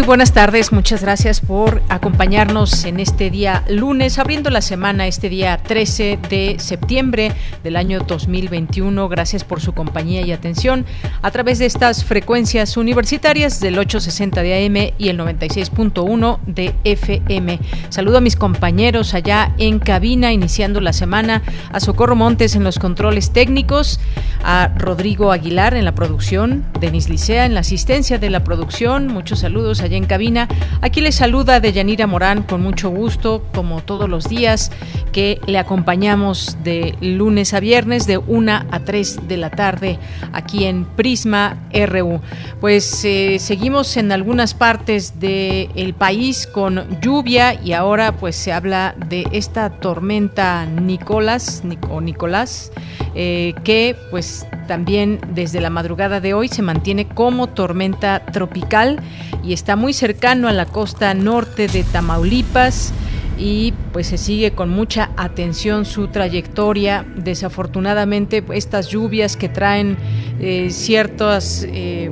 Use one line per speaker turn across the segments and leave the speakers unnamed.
Muy buenas tardes. Muchas gracias por acompañarnos en este día lunes, abriendo la semana, este día 13 de septiembre del año 2021. Gracias por su compañía y atención a través de estas frecuencias universitarias del 860 de AM y el 96.1 de FM. Saludo a mis compañeros allá en cabina, iniciando la semana, a Socorro Montes en los controles técnicos, a Rodrigo Aguilar en la producción, Denis Licea en la asistencia de la producción. Muchos saludos allá en cabina. Aquí les saluda Deyanira Morán con mucho gusto, como todos los días, que le acompañamos de lunes a viernes de 1 a 3 de la tarde aquí en Prisma RU. Pues eh, seguimos en algunas partes del país con lluvia y ahora pues se habla de esta tormenta Nicolás o Nicolás eh, que pues también desde la madrugada de hoy se mantiene como tormenta tropical y está muy cercano a la costa norte de Tamaulipas y pues se sigue con mucha atención su trayectoria. Desafortunadamente estas lluvias que traen eh, ciertas eh,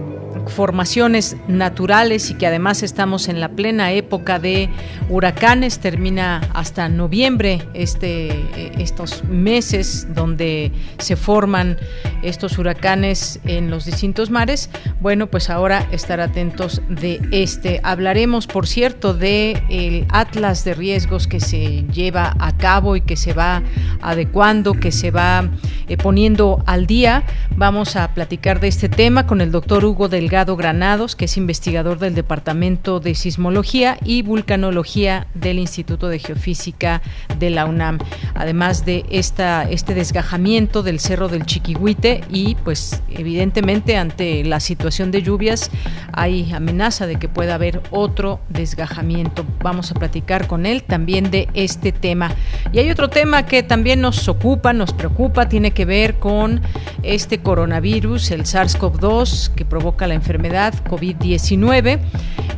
formaciones naturales y que además estamos en la plena época de huracanes, termina hasta noviembre este, eh, estos meses donde se forman estos huracanes en los distintos mares. Bueno, pues ahora estar atentos de este. Hablaremos, por cierto, de el atlas de riesgos que se lleva a cabo y que se va adecuando, que se va eh, poniendo al día. Vamos a platicar de este tema con el doctor Hugo Delgado Granados, que es investigador del Departamento de Sismología y Vulcanología del Instituto de Geofísica de la UNAM. Además de esta, este desgajamiento del Cerro del Chiquihuite y pues evidentemente ante la situación de lluvias hay amenaza de que pueda haber otro desgajamiento. Vamos a platicar con él también de este tema. Y hay otro tema que también nos ocupa, nos preocupa, tiene que ver con este coronavirus, el SARS-CoV-2 que provoca la enfermedad COVID-19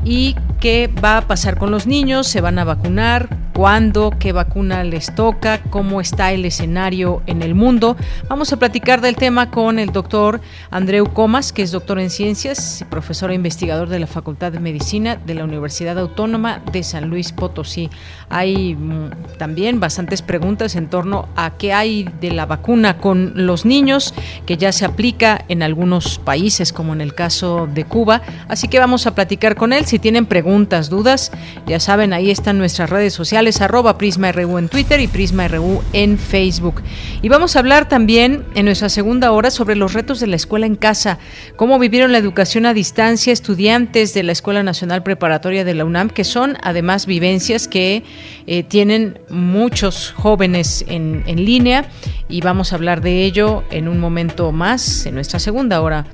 y qué va a pasar con los niños, se van a vacunar, cuándo, qué vacuna les toca, cómo está el escenario en el mundo. Vamos a platicar del tema con el doctor Andreu Comas, que es doctor en ciencias y profesor e investigador de la Facultad de Medicina de la Universidad Autónoma de San Luis Potosí. Hay mm, también bastantes preguntas en torno a qué hay de la vacuna con los niños, que ya se aplica en algunos países, como en el caso de Cuba. Así que vamos a platicar con él. Si tienen preguntas, dudas, ya saben, ahí están nuestras redes sociales, arroba Prisma RU en Twitter y Prisma RU en Facebook. Y vamos a hablar también en nuestra segunda hora sobre los retos de la escuela en casa, cómo vivieron la educación a distancia estudiantes de la Escuela Nacional Preparatoria de la UNAM, que son además vivencias que eh, tienen muchos jóvenes en, en línea y vamos a hablar de ello en un momento más, en nuestra segunda hora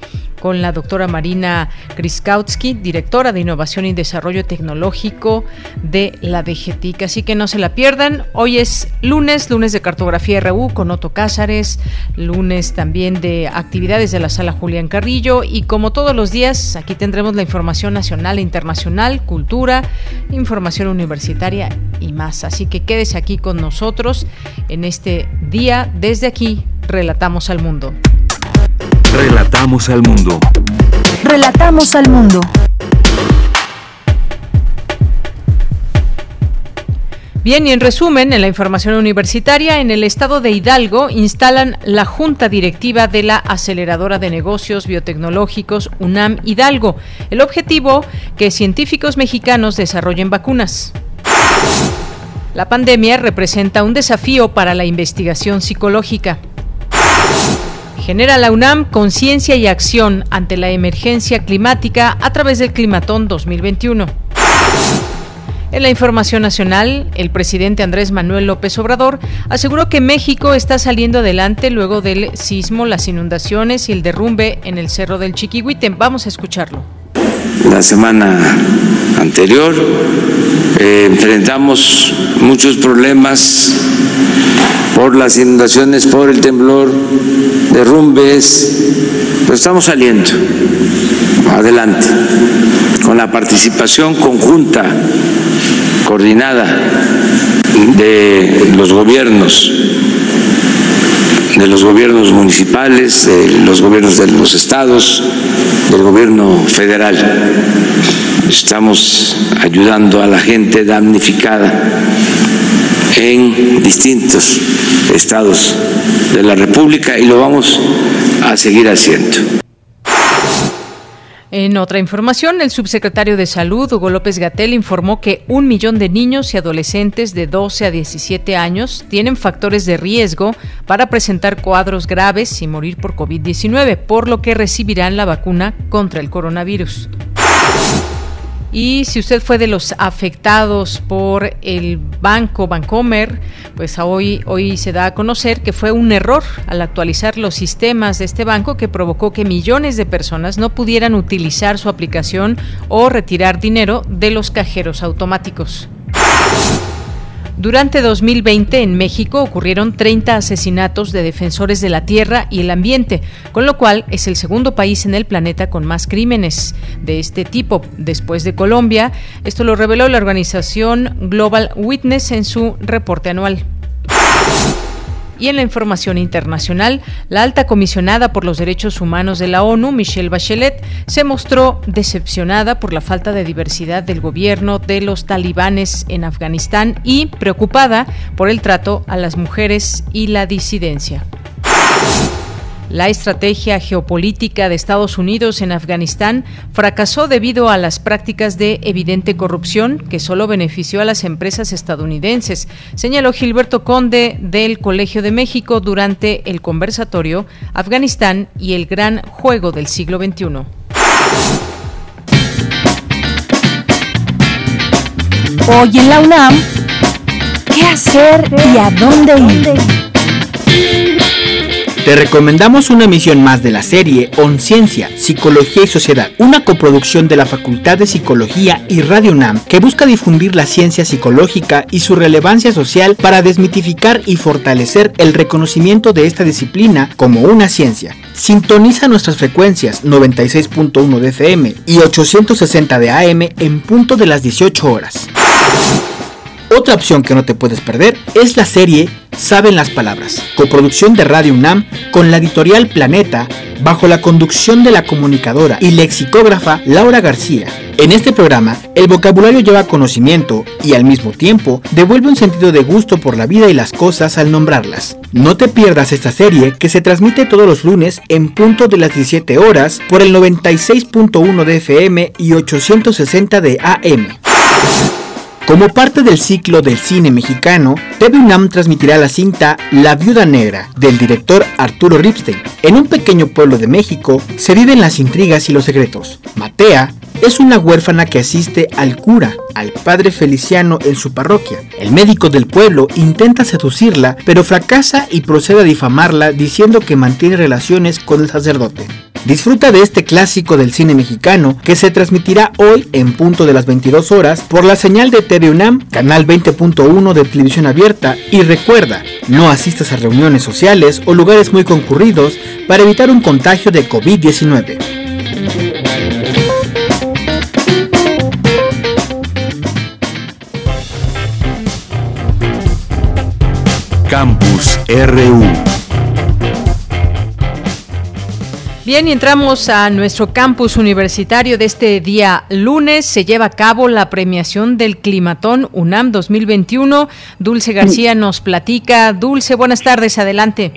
con la doctora Marina Kriskautsky, directora de Innovación y Desarrollo Tecnológico de la DGTIC. Así que no se la pierdan. Hoy es lunes, lunes de Cartografía RU con Otto Cázares, lunes también de actividades de la Sala Julián Carrillo y como todos los días, aquí tendremos la información nacional e internacional, cultura, información universitaria y más. Así que quédese aquí con nosotros en este día. Desde aquí, relatamos al mundo.
Relatamos al mundo.
Relatamos al mundo.
Bien, y en resumen, en la información universitaria, en el estado de Hidalgo instalan la Junta Directiva de la Aceleradora de Negocios Biotecnológicos UNAM Hidalgo. El objetivo, que científicos mexicanos desarrollen vacunas. La pandemia representa un desafío para la investigación psicológica. Genera la UNAM conciencia y acción ante la emergencia climática a través del Climatón 2021. En la información nacional, el presidente Andrés Manuel López Obrador aseguró que México está saliendo adelante luego del sismo, las inundaciones y el derrumbe en el Cerro del Chiquihuite. Vamos a escucharlo.
La semana anterior eh, enfrentamos muchos problemas por las inundaciones, por el temblor, derrumbes, pero estamos saliendo adelante con la participación conjunta, coordinada de los gobiernos, de los gobiernos municipales, de los gobiernos de los estados, del gobierno federal. Estamos ayudando a la gente damnificada en distintos estados de la República y lo vamos a seguir haciendo.
En otra información, el subsecretario de Salud, Hugo López Gatel, informó que un millón de niños y adolescentes de 12 a 17 años tienen factores de riesgo para presentar cuadros graves y morir por COVID-19, por lo que recibirán la vacuna contra el coronavirus. Y si usted fue de los afectados por el banco Bancomer, pues hoy, hoy se da a conocer que fue un error al actualizar los sistemas de este banco que provocó que millones de personas no pudieran utilizar su aplicación o retirar dinero de los cajeros automáticos. Durante 2020 en México ocurrieron 30 asesinatos de defensores de la tierra y el ambiente, con lo cual es el segundo país en el planeta con más crímenes de este tipo, después de Colombia. Esto lo reveló la organización Global Witness en su reporte anual. Y en la información internacional, la alta comisionada por los derechos humanos de la ONU, Michelle Bachelet, se mostró decepcionada por la falta de diversidad del gobierno de los talibanes en Afganistán y preocupada por el trato a las mujeres y la disidencia. La estrategia geopolítica de Estados Unidos en Afganistán fracasó debido a las prácticas de evidente corrupción que solo benefició a las empresas estadounidenses, señaló Gilberto Conde del Colegio de México durante el conversatorio Afganistán y el gran juego del siglo XXI.
Hoy en la UNAM, ¿qué hacer y a dónde ir?
Te recomendamos una emisión más de la serie On Ciencia, Psicología y Sociedad, una coproducción de la Facultad de Psicología y Radio UNAM que busca difundir la ciencia psicológica y su relevancia social para desmitificar y fortalecer el reconocimiento de esta disciplina como una ciencia. Sintoniza nuestras frecuencias 96.1 de FM y 860 de AM en punto de las 18 horas. Otra opción que no te puedes perder es la serie Saben las Palabras, coproducción de Radio UNAM con la editorial Planeta, bajo la conducción de la comunicadora y lexicógrafa Laura García. En este programa, el vocabulario lleva conocimiento y al mismo tiempo devuelve un sentido de gusto por la vida y las cosas al nombrarlas. No te pierdas esta serie que se transmite todos los lunes en punto de las 17 horas por el 96.1 de FM y 860 de AM. Como parte del ciclo del cine mexicano, TV UNAM transmitirá la cinta La Viuda Negra del director Arturo Ripstein. En un pequeño pueblo de México se viven las intrigas y los secretos. Matea es una huérfana que asiste al cura, al padre Feliciano en su parroquia. El médico del pueblo intenta seducirla, pero fracasa y procede a difamarla diciendo que mantiene relaciones con el sacerdote. Disfruta de este clásico del cine mexicano que se transmitirá hoy en punto de las 22 horas por la señal de TV UNAM, canal 20.1 de televisión abierta y recuerda, no asistas a reuniones sociales o lugares muy concurridos para evitar un contagio de COVID-19.
Campus RU.
Bien, y entramos a nuestro campus universitario de este día lunes. Se lleva a cabo la premiación del Climatón UNAM 2021. Dulce García nos platica. Dulce, buenas tardes, adelante.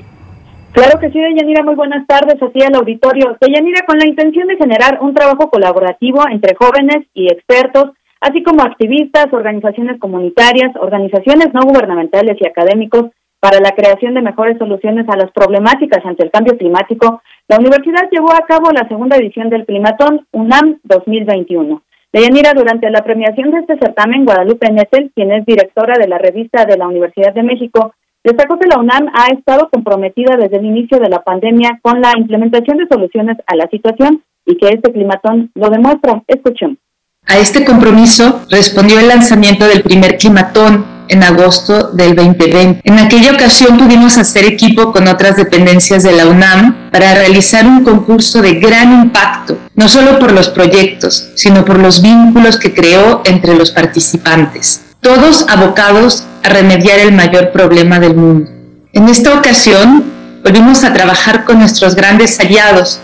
Claro que sí, Deyanira, muy buenas tardes así al auditorio. Deyanira, con la intención de generar un trabajo colaborativo entre jóvenes y expertos, así como activistas, organizaciones comunitarias, organizaciones no gubernamentales y académicos, para la creación de mejores soluciones a las problemáticas ante el cambio climático, la universidad llevó a cabo la segunda edición del Climatón UNAM 2021. Deyanira, durante la premiación de este certamen, Guadalupe Nettel, quien es directora de la revista de la Universidad de México, destacó que la UNAM ha estado comprometida desde el inicio de la pandemia con la implementación de soluciones a la situación y que este climatón lo demuestra. Escuchemos.
A este compromiso respondió el lanzamiento del primer climatón en agosto del 2020. En aquella ocasión pudimos hacer equipo con otras dependencias de la UNAM para realizar un concurso de gran impacto, no solo por los proyectos, sino por los vínculos que creó entre los participantes, todos abocados a remediar el mayor problema del mundo. En esta ocasión volvimos a trabajar con nuestros grandes aliados,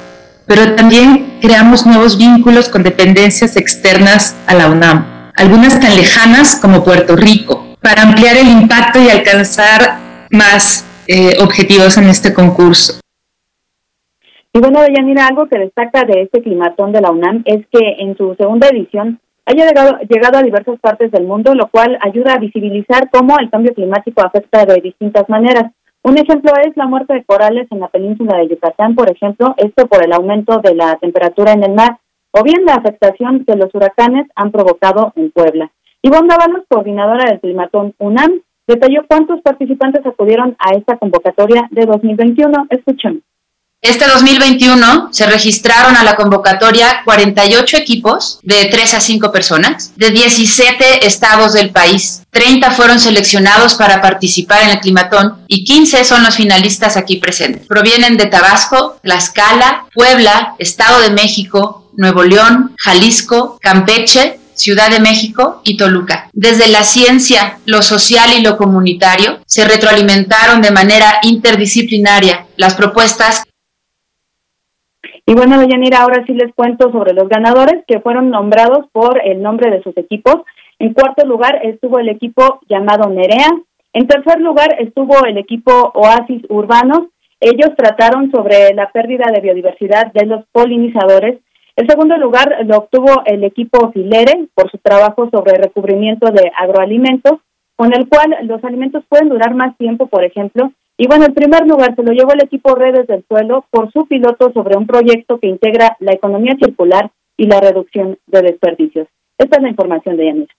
pero también creamos nuevos vínculos con dependencias externas a la UNAM, algunas tan lejanas como Puerto Rico, para ampliar el impacto y alcanzar más eh, objetivos en este concurso.
Y bueno, Deyanira, algo que destaca de este climatón de la UNAM es que en su segunda edición haya llegado, llegado a diversas partes del mundo, lo cual ayuda a visibilizar cómo el cambio climático afecta de distintas maneras. Un ejemplo es la muerte de corales en la península de Yucatán, por ejemplo, esto por el aumento de la temperatura en el mar, o bien la afectación que los huracanes han provocado en Puebla. Ivonne Dávalos, coordinadora del Climatón UNAM, detalló cuántos participantes acudieron a esta convocatoria de 2021. Escuchemos.
Este 2021 se registraron a la convocatoria 48 equipos de 3 a 5 personas de 17 estados del país. 30 fueron seleccionados para participar en el climatón y 15 son los finalistas aquí presentes. Provienen de Tabasco, Tlaxcala, Puebla, Estado de México, Nuevo León, Jalisco, Campeche, Ciudad de México y Toluca. Desde la ciencia, lo social y lo comunitario se retroalimentaron de manera interdisciplinaria las propuestas
y bueno, Deyanira, ahora sí les cuento sobre los ganadores que fueron nombrados por el nombre de sus equipos. En cuarto lugar estuvo el equipo llamado Nerea. En tercer lugar estuvo el equipo Oasis Urbanos. Ellos trataron sobre la pérdida de biodiversidad de los polinizadores. El segundo lugar lo obtuvo el equipo Filere por su trabajo sobre recubrimiento de agroalimentos, con el cual los alimentos pueden durar más tiempo, por ejemplo, y bueno, el primer lugar se lo llevó el equipo Redes del Suelo por su piloto sobre un proyecto que integra la economía circular y la reducción de desperdicios. Esta es la información de Yanira.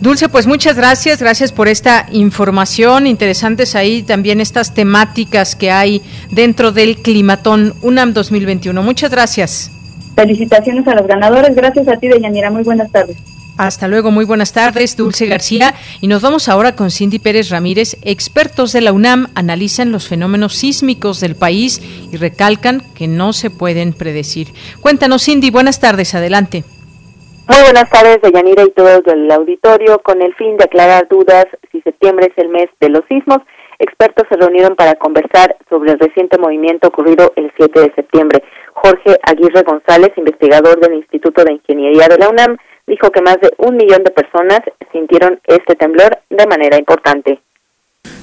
Dulce, pues muchas gracias, gracias por esta información. Interesantes ahí también estas temáticas que hay dentro del Climatón UNAM 2021. Muchas gracias.
Felicitaciones a los ganadores. Gracias a ti, Deyanira. Muy buenas tardes.
Hasta luego, muy buenas tardes, Dulce García. Y nos vamos ahora con Cindy Pérez Ramírez. Expertos de la UNAM analizan los fenómenos sísmicos del país y recalcan que no se pueden predecir. Cuéntanos, Cindy, buenas tardes, adelante.
Muy buenas tardes, Deyanira y todos del auditorio. Con el fin de aclarar dudas si septiembre es el mes de los sismos, expertos se reunieron para conversar sobre el reciente movimiento ocurrido el 7 de septiembre. Jorge Aguirre González, investigador del Instituto de Ingeniería de la UNAM, dijo que más de un millón de personas sintieron este temblor de manera importante.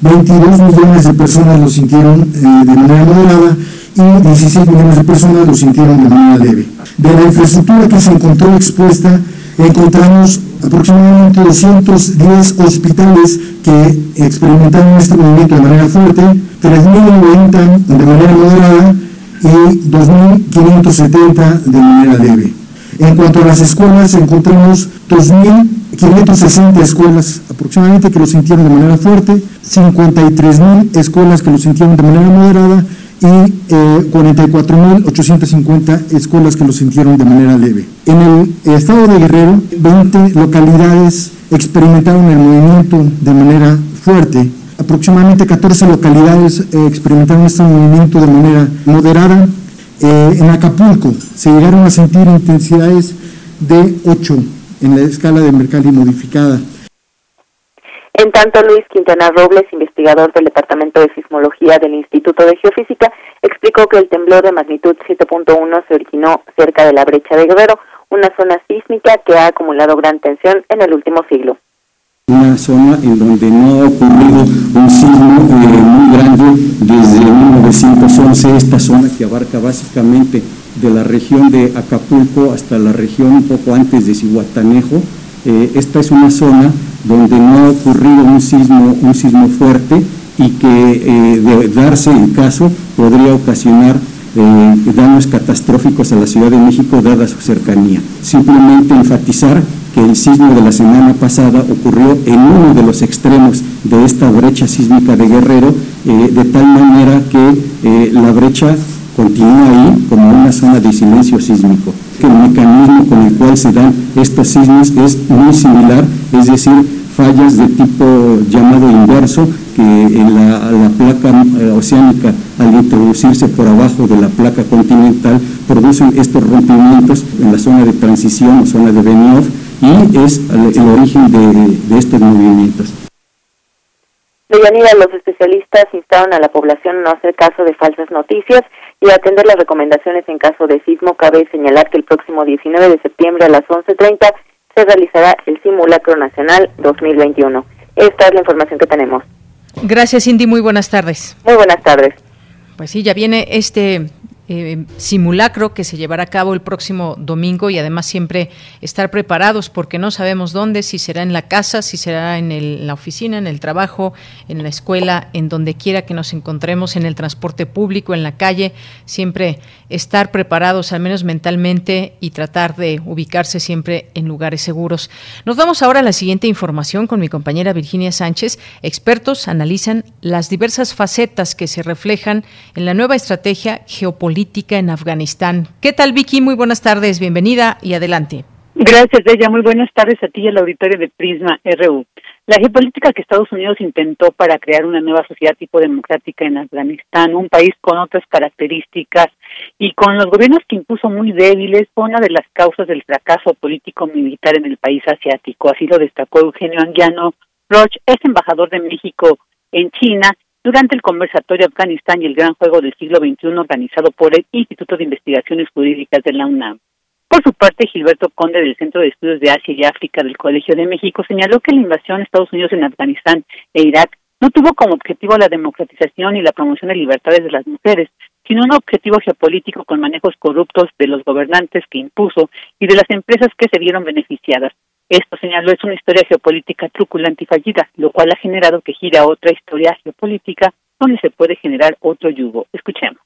22 millones de personas lo sintieron eh, de manera moderada y 16 millones de personas lo sintieron de manera leve. De la infraestructura que se encontró expuesta, encontramos aproximadamente 210 hospitales que experimentaron este movimiento de manera fuerte, 3.090 de manera moderada y 2.570 de manera leve. En cuanto a las escuelas, encontramos 2.560 escuelas aproximadamente que lo sintieron de manera fuerte, 53.000 escuelas que lo sintieron de manera moderada y eh, 44.850 escuelas que lo sintieron de manera leve. En el estado de Guerrero, 20 localidades experimentaron el movimiento de manera fuerte. Aproximadamente 14 localidades eh, experimentaron este movimiento de manera moderada eh, en Acapulco se llegaron a sentir intensidades de 8 en la escala de Mercalli modificada.
En tanto, Luis Quintana Robles, investigador del Departamento de Sismología del Instituto de Geofísica, explicó que el temblor de magnitud 7.1 se originó cerca de la brecha de Guerrero, una zona sísmica que ha acumulado gran tensión en el último siglo
una zona en donde no ha ocurrido un sismo eh, muy grande desde 1911, esta zona que abarca básicamente de la región de Acapulco hasta la región un poco antes de Cihuatanejo. Eh, esta es una zona donde no ha ocurrido un sismo, un sismo fuerte y que eh, de darse el caso podría ocasionar
eh, daños catastróficos a la Ciudad de México dada su cercanía. Simplemente enfatizar que el sismo de la semana pasada ocurrió en uno de los extremos de esta brecha sísmica de Guerrero, eh, de tal manera que eh, la brecha continúa ahí como una zona de silencio sísmico. El mecanismo con el cual se dan estos sismos es muy similar, es decir, fallas de tipo llamado inverso, que en la, placa eh, oceánica, al introducirse por abajo de la placa continental, producen estos rompimientos en la zona de transición o zona de Benioff, y es el, origen de, de estos movimientos.
Deyanira, los especialistas instaron a la población a no hacer caso de falsas noticias y a atender las recomendaciones en caso de sismo. Cabe señalar que el próximo 19 de septiembre a las 11.30 se realizará el Simulacro Nacional 2021. Esta es la información que tenemos.
Gracias, Cindy. Muy buenas tardes.
Muy buenas tardes.
Pues sí, ya viene este eh, simulacro que se llevará a cabo el próximo domingo y además siempre estar preparados porque no sabemos dónde, si será en la casa, si será en, la oficina, en el trabajo, en la escuela, en donde quiera que nos encontremos, en el transporte público, en la calle, siempre estar preparados, al menos mentalmente, y tratar de ubicarse siempre en lugares seguros. Nos vamos ahora a la siguiente información con mi compañera Virginia Sánchez. Expertos analizan las diversas facetas que se reflejan en la nueva estrategia geopolítica en Afganistán. ¿Qué tal, Vicky? Muy buenas tardes, bienvenida y adelante.
Gracias, ella. Muy buenas tardes a ti y al auditorio de Prisma RU. La geopolítica que Estados Unidos intentó para crear una nueva sociedad tipo democrática en Afganistán, un país con otras características y con los gobiernos que impuso muy débiles, fue una de las causas del fracaso político-militar en el país asiático. Así lo destacó Eugenio Anguiano Roch, es embajador de México en China durante el conversatorio Afganistán y el Gran Juego del Siglo XXI organizado por el Instituto de Investigaciones Jurídicas de la UNAM. Por su parte, Gilberto Conde del Centro de Estudios de Asia y África del Colegio de México señaló que la invasión de Estados Unidos en Afganistán e Irak no tuvo como objetivo la democratización y la promoción de libertades de las mujeres, sino un objetivo geopolítico con manejos corruptos de los gobernantes que impuso y de las empresas que se vieron beneficiadas, esto, señaló, es una historia geopolítica truculenta y fallida, lo cual ha generado que gira otra historia geopolítica donde se puede generar otro yugo. Escuchemos.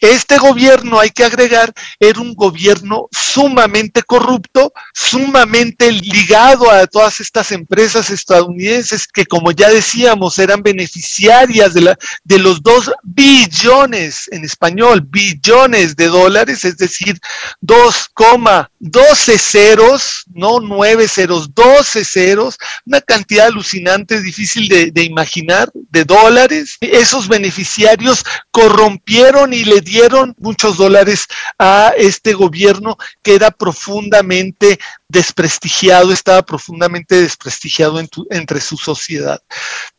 Este gobierno, hay que agregar, era un gobierno sumamente corrupto, sumamente ligado a todas estas empresas estadounidenses que, como ya decíamos, eran beneficiarias de, los dos billones, en español, billones de dólares, es decir, 2,12 ceros, no 9 ceros, 12 ceros, una cantidad alucinante, difícil de, de imaginar, de dólares. Esos beneficiarios corrompieron y le dieron muchos dólares a este gobierno que era profundamente desprestigiado, estaba profundamente desprestigiado entre su sociedad.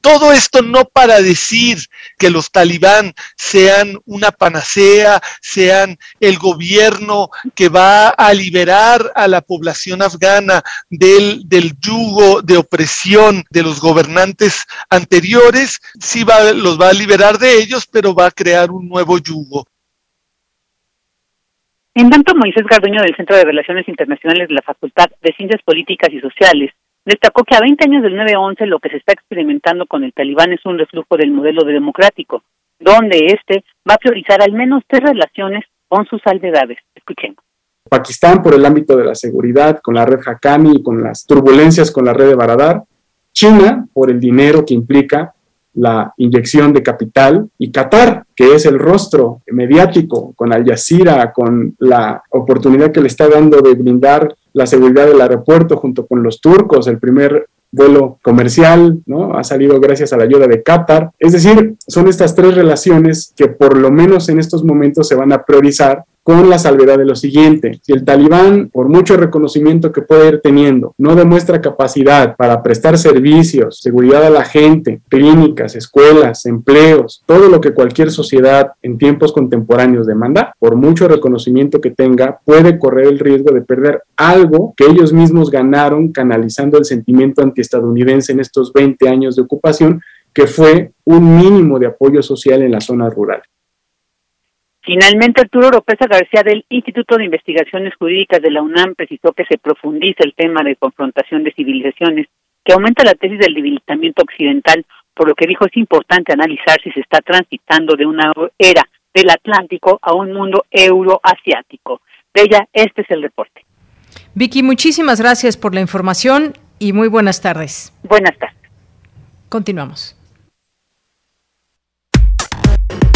Todo esto no para decir que los talibán sean una panacea, sean el gobierno que va a liberar a la población afgana del, del yugo de opresión de los gobernantes anteriores, sí va, los va a liberar de ellos, pero va a crear un nuevo yugo.
En tanto, Moisés Garduño del Centro de Relaciones Internacionales de la Facultad de Ciencias Políticas y Sociales destacó que a 20 años del 9-11 lo que se está experimentando con el talibán es un reflujo del modelo democrático, donde éste va a priorizar al menos tres relaciones con sus aldeedades. Escuchemos.
Pakistán por el ámbito de la seguridad, con la red Haqqani y con las turbulencias con la red de Baradar. China por el dinero que implica la inyección de capital y Qatar, que es el rostro mediático con Al Jazeera, con la oportunidad que le está dando de brindar la seguridad del aeropuerto junto con los turcos, el primer vuelo comercial, ¿no? Ha salido gracias a la ayuda de Qatar. Es decir, son estas tres relaciones que por lo menos en estos momentos se van a priorizar con la salvedad de lo siguiente, si el talibán, por mucho reconocimiento que puede ir teniendo, no demuestra capacidad para prestar servicios, seguridad a la gente, clínicas, escuelas, empleos, todo lo que cualquier sociedad en tiempos contemporáneos demanda, por mucho reconocimiento que tenga, puede correr el riesgo de perder algo que ellos mismos ganaron canalizando el sentimiento antiestadounidense en estos 20 años de ocupación, que fue un mínimo de apoyo social en la zona rural.
Finalmente, Arturo Oropesa García del Instituto de Investigaciones Jurídicas de la UNAM precisó que se profundiza el tema de confrontación de civilizaciones, que aumenta la tesis del debilitamiento occidental, por lo que dijo es importante analizar si se está transitando de una era de del Atlántico a un mundo euroasiático. De ella, este es el reporte.
Vicky, muchísimas gracias por la información y muy buenas tardes.
Buenas tardes.
Continuamos.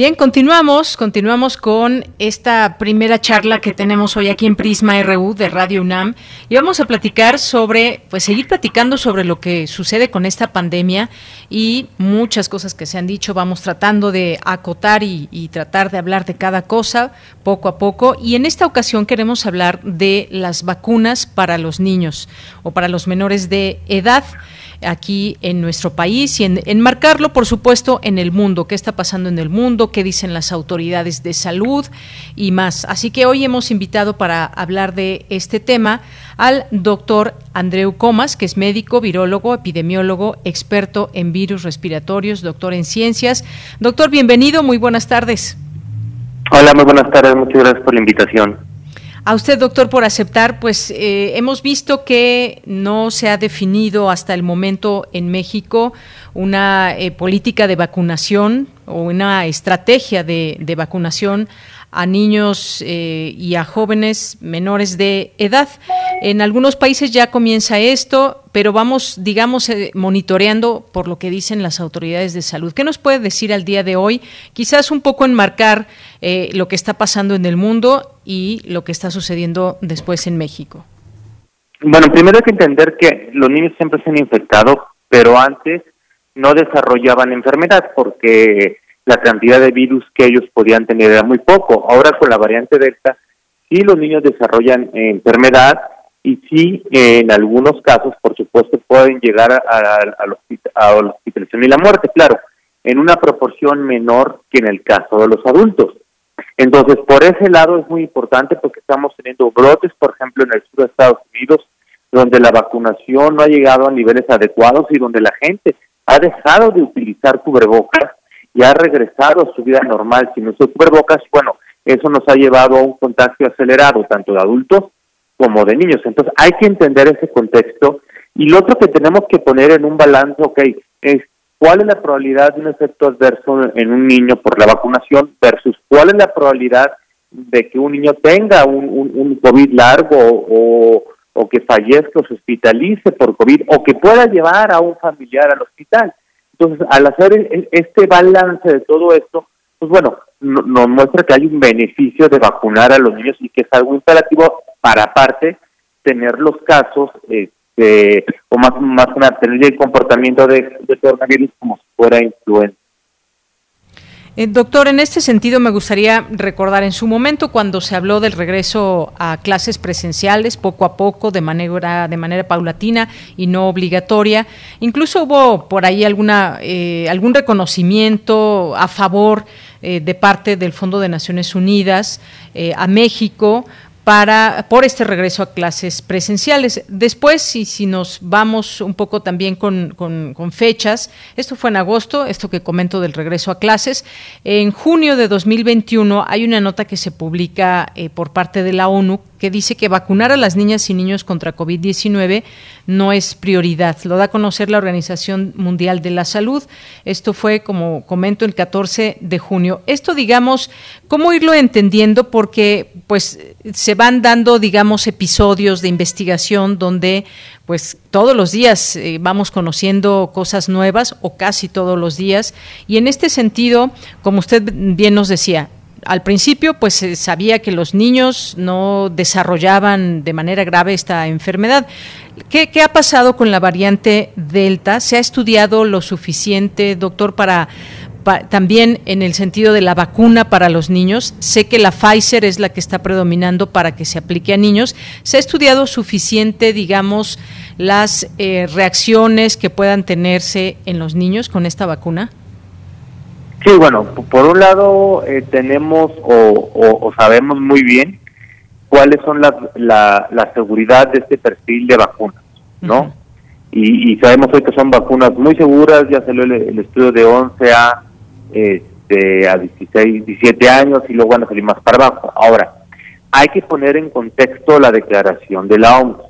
Bien, continuamos, continuamos con esta primera charla que tenemos hoy aquí en Prisma RU de Radio UNAM y vamos a platicar sobre, pues seguir platicando sobre lo que sucede con esta pandemia y muchas cosas que se han dicho, vamos tratando de acotar y, y tratar de hablar de cada cosa poco a poco y en esta ocasión queremos hablar de las vacunas para los niños o para los menores de edad aquí en nuestro país y en, enmarcarlo, por supuesto, en el mundo, qué está pasando en el mundo, qué dicen las autoridades de salud y más. Así que hoy hemos invitado para hablar de este tema al doctor Andreu Comas, que es médico, virólogo, epidemiólogo, experto en virus respiratorios, doctor en ciencias. Doctor, bienvenido, muy buenas tardes.
Hola, muy buenas tardes, muchas gracias por la invitación.
A usted, doctor, por aceptar, pues eh, hemos visto que no se ha definido hasta el momento en México una eh, política de vacunación o una estrategia de, de vacunación a niños eh, y a jóvenes menores de edad. En algunos países ya comienza esto, pero vamos, digamos, eh, monitoreando por lo que dicen las autoridades de salud. ¿Qué nos puede decir al día de hoy? Quizás un poco enmarcar eh, lo que está pasando en el mundo y lo que está sucediendo después en México.
Bueno, primero hay que entender que los niños siempre se han infectado, pero antes no desarrollaban enfermedad porque la cantidad de virus que ellos podían tener era muy poco. Ahora con la variante Delta, sí los niños desarrollan enfermedad y sí en algunos casos, por supuesto, pueden llegar a, a, la hospitalización y la muerte, claro, en una proporción menor que en el caso de los adultos. Entonces, por ese lado es muy importante porque estamos teniendo brotes, por ejemplo, en el sur de Estados Unidos, donde la vacunación no ha llegado a niveles adecuados y donde la gente ha dejado de utilizar cubrebocas y ha regresado a su vida normal sin uso de cubrebocas, bueno, eso nos ha llevado a un contagio acelerado, tanto de adultos como de niños. Entonces hay que entender ese contexto. Y lo otro que tenemos que poner en un balance, ok, es cuál es la probabilidad de un efecto adverso en un niño por la vacunación versus cuál es la probabilidad de que un niño tenga un, un, COVID largo o, o que fallezca o se hospitalice por COVID o que pueda llevar a un familiar al hospital. Entonces, al hacer este balance de todo esto, pues bueno, nos muestra que hay un beneficio de vacunar a los niños y que es algo imperativo para aparte tener los casos este, o más más tener el comportamiento de, de coronavirus como si fuera influenza.
Eh, doctor, en este sentido me gustaría recordar en su momento cuando se habló del regreso a clases presenciales poco a poco, de manera, de manera paulatina y no obligatoria. Incluso hubo por ahí alguna, eh, algún reconocimiento a favor eh, de parte del Fondo de Naciones Unidas a México para, por este regreso a clases presenciales. Después, si, nos vamos un poco también con, con, fechas, esto fue en agosto, esto que comento del regreso a clases, en junio de 2021 hay una nota que se publica eh, por parte de la ONU que dice que vacunar a las niñas y niños contra COVID-19 no es prioridad. Lo da a conocer la Organización Mundial de la Salud. Esto fue, como comento, el 14 de junio. Esto, digamos, ¿cómo irlo entendiendo? Porque pues se van dando, digamos, episodios de investigación donde pues todos los días eh, vamos conociendo cosas nuevas o casi todos los días. Y en este sentido, como usted bien nos decía, al principio pues se sabía que los niños no desarrollaban de manera grave esta enfermedad. ¿Qué, ha pasado con la variante Delta? ¿Se ha estudiado lo suficiente, doctor, para, también en el sentido de la vacuna para los niños? Sé que la Pfizer es la que está predominando para que se aplique a niños. ¿Se ha estudiado suficiente, digamos, las eh, reacciones que puedan tenerse en los niños con esta vacuna?
Sí, bueno, por un lado eh, tenemos o, sabemos muy bien cuáles son la, la, seguridad de este perfil de vacunas, ¿no? y, sabemos hoy que son vacunas muy seguras, ya salió el, estudio de 11 a, este, a 16, 17 años y luego van a salir más para abajo. Ahora, hay que poner en contexto la declaración de la OMS.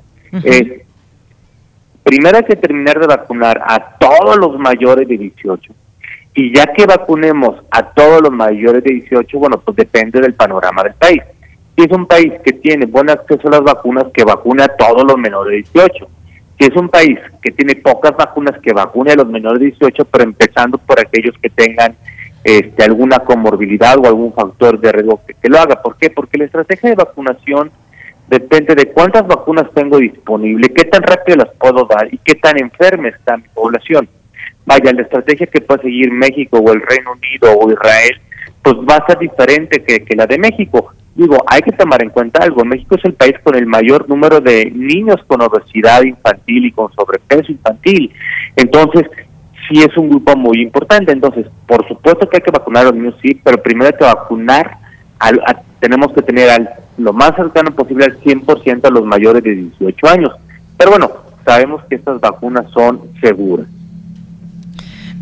primero hay que terminar de vacunar a todos los mayores de 18 y ya que vacunemos a todos los mayores de 18, bueno, pues depende del panorama del país. Si es un país que tiene buen acceso a las vacunas, que vacune a todos los menores de 18 si es un país que tiene pocas vacunas que vacune a los menores de 18, pero empezando por aquellos que tengan este, alguna comorbilidad o algún factor de riesgo que, lo haga. ¿Por qué? Porque la estrategia de vacunación depende de cuántas vacunas tengo disponible, qué tan rápido las puedo dar y qué tan enferma está mi población. Vaya, la estrategia que puede seguir México o el Reino Unido o Israel, pues va a ser diferente que, que la de México. Digo, hay que tomar en cuenta algo. México es el país con el mayor número de niños con obesidad infantil y con sobrepeso infantil. Entonces, sí es un grupo muy importante. Entonces, por supuesto que hay que vacunar a los niños, sí, pero primero hay que vacunar, al, tenemos que tener al, lo más cercano posible al 100% a los mayores de 18 años. Pero bueno, sabemos que estas vacunas son seguras.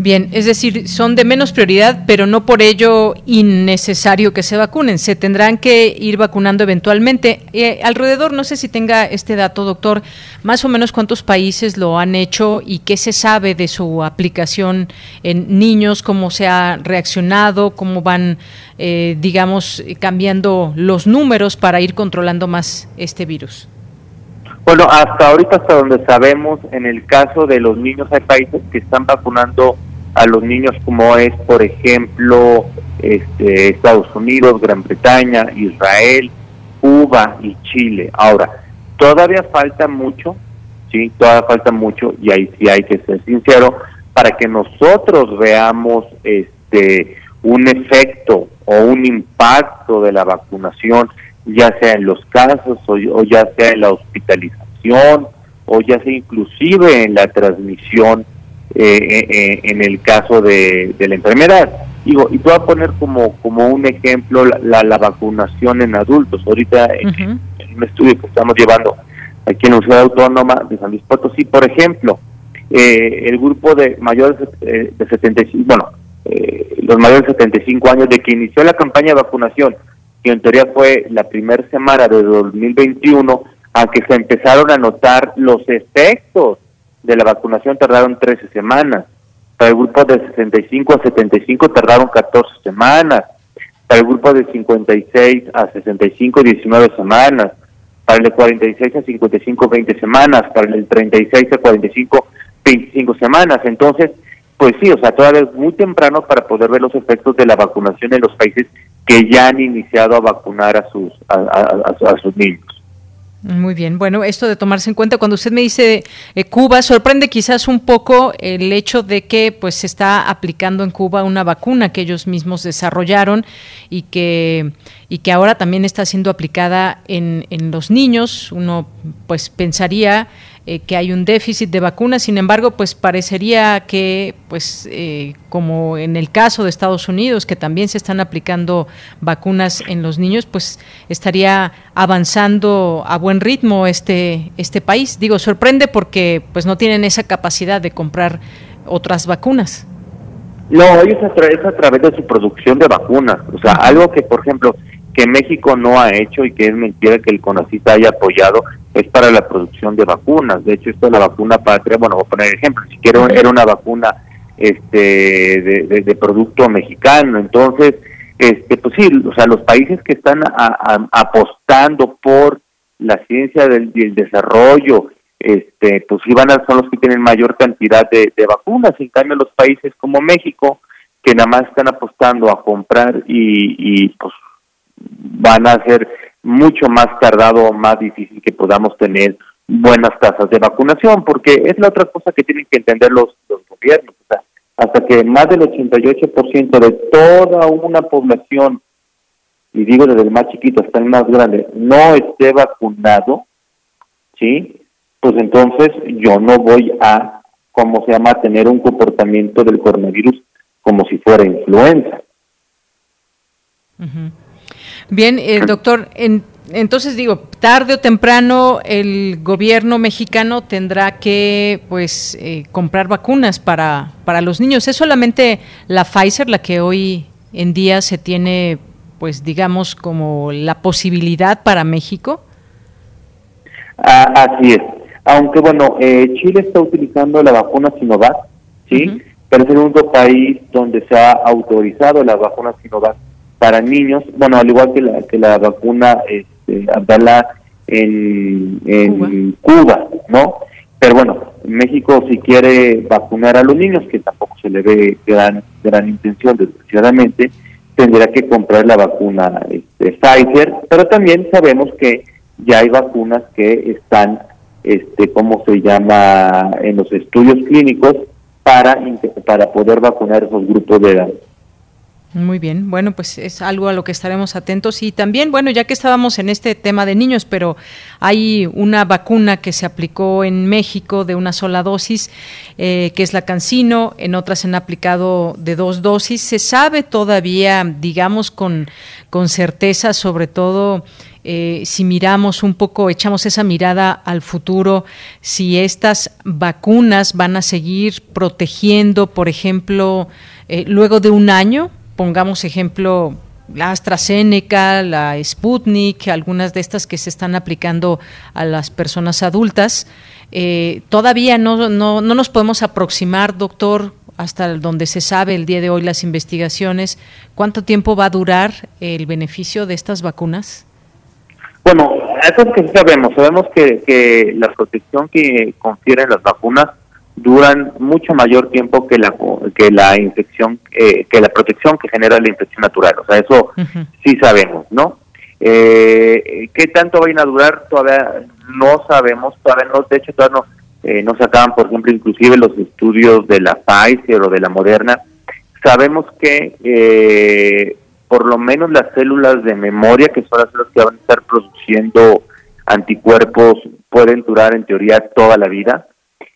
Bien, es decir, son de menos prioridad, pero no por ello innecesario que se vacunen. Se tendrán que ir vacunando eventualmente. Eh, alrededor, no sé si tenga este dato, doctor, más o menos cuántos países lo han hecho y qué se sabe de su aplicación en niños, cómo se ha reaccionado, cómo van, eh, digamos, cambiando los números para ir controlando más este virus.
Bueno, hasta ahorita, hasta donde sabemos, en el caso de los niños, hay países que están vacunando a los niños como es, por ejemplo, este, Estados Unidos, Gran Bretaña, Israel, Cuba y Chile. Ahora, todavía falta mucho, sí, todavía falta mucho y ahí sí hay que ser sincero para que nosotros veamos este un efecto o un impacto de la vacunación, ya sea en los casos o, o ya sea en la hospitalización o ya sea inclusive en la transmisión en el caso de, la enfermedad. Digo, y te voy a poner como, como un ejemplo la, la, vacunación en adultos. Ahorita en, un estudio que estamos llevando aquí en la Universidad Autónoma de San Luis Potosí, por ejemplo, el grupo de mayores de 75, bueno, los mayores de 75 años de que inició la campaña de vacunación, que en teoría fue la primera semana de 2021, a que se empezaron a notar los efectos de la vacunación tardaron 13 semanas. Para el grupo de 65 a 75 tardaron 14 semanas. Para el grupo de 56 a 65, 19 semanas. Para el de 46 a 55, 20 semanas. Para el de 36 a 45, 25 semanas. Entonces, pues sí, o sea, todavía es muy temprano para poder ver los efectos de la vacunación en los países que ya han iniciado a vacunar a sus, a sus niños.
Muy bien, bueno, esto de tomarse en cuenta, cuando usted me dice eh, Cuba, sorprende quizás un poco el hecho de que pues se está aplicando en Cuba una vacuna que ellos mismos desarrollaron y que, y que ahora también está siendo aplicada en, en los niños. Uno pues pensaría eh, que hay un déficit de vacunas. Sin embargo, pues parecería que, pues, eh, como en el caso de Estados Unidos, que también se están aplicando vacunas en los niños, pues estaría avanzando a buen ritmo este este país. Digo, sorprende porque, pues, no tienen esa capacidad de comprar otras vacunas.
No, ellos es a través de su producción de vacunas. O sea, algo que, por ejemplo, que México no ha hecho y que es mentira que el CONACYT haya apoyado es para la producción de vacunas. De hecho, esto es la vacuna patria, bueno, voy a poner ejemplo, si quiero, era una vacuna este de, producto mexicano. Entonces, este pues sí, o sea, los países que están apostando por la ciencia del, desarrollo, este pues sí van a, son los que tienen mayor cantidad de, de vacunas. En cambio, los países como México, que nada más están apostando a comprar y, y pues van a ser mucho más tardado o más difícil que podamos tener buenas tasas de vacunación, porque es la otra cosa que tienen que entender los, los gobiernos. O sea, hasta que más del 88% de toda una población, y digo desde el más chiquito hasta el más grande, no esté vacunado, ¿sí? Pues entonces yo no voy a, ¿cómo se llama?, tener un comportamiento del coronavirus como si fuera influenza.
Bien, eh, doctor, en, entonces digo, tarde o temprano el gobierno mexicano tendrá que pues eh, comprar vacunas para, para los niños. ¿Es solamente la Pfizer la que hoy en día se tiene pues digamos como la posibilidad para México?
Ah, así es. Aunque bueno, eh, Chile está utilizando la vacuna Sinovac, ¿sí? Pero es el único país donde se ha autorizado la vacuna Sinovac para niños, bueno, al igual que la, que la vacuna este, Abdala en, en Cuba. ¿no? Pero bueno, México si quiere vacunar a los niños, que tampoco se le ve gran, gran intención, desgraciadamente, tendrá que comprar la vacuna este, Pfizer, pero también sabemos que ya hay vacunas que están, este, ¿cómo se llama?, en los estudios clínicos para, para poder vacunar esos grupos de edad.
Muy bien, bueno, pues es algo a lo que estaremos atentos. Y también, bueno, ya que estábamos en este tema de niños, pero hay una vacuna que se aplicó en México de una sola dosis, eh, que es la Cancino, en otras se han aplicado de dos dosis. Se sabe todavía, digamos, con, con certeza, sobre todo eh, si miramos un poco, echamos esa mirada al futuro, si estas vacunas van a seguir protegiendo, por ejemplo, eh, luego de un año pongamos ejemplo la AstraZeneca, la Sputnik, algunas de estas que se están aplicando a las personas adultas. Eh, todavía no, no, no, nos podemos aproximar, doctor, hasta donde se sabe el día de hoy las investigaciones. ¿Cuánto tiempo va a durar el beneficio de estas vacunas?
Bueno, eso es que sabemos. Sabemos que, que la protección que confieren las vacunas duran mucho mayor tiempo que la que la infección eh, que la protección que genera la infección natural o sea eso sí sabemos no eh, qué tanto vayan a durar todavía no sabemos todavía no de hecho todavía no eh, no se acaban por ejemplo inclusive los estudios de la Pfizer o de la Moderna. Sabemos que eh, por lo menos las células de memoria que son las células que van a estar produciendo anticuerpos pueden durar en teoría toda la vida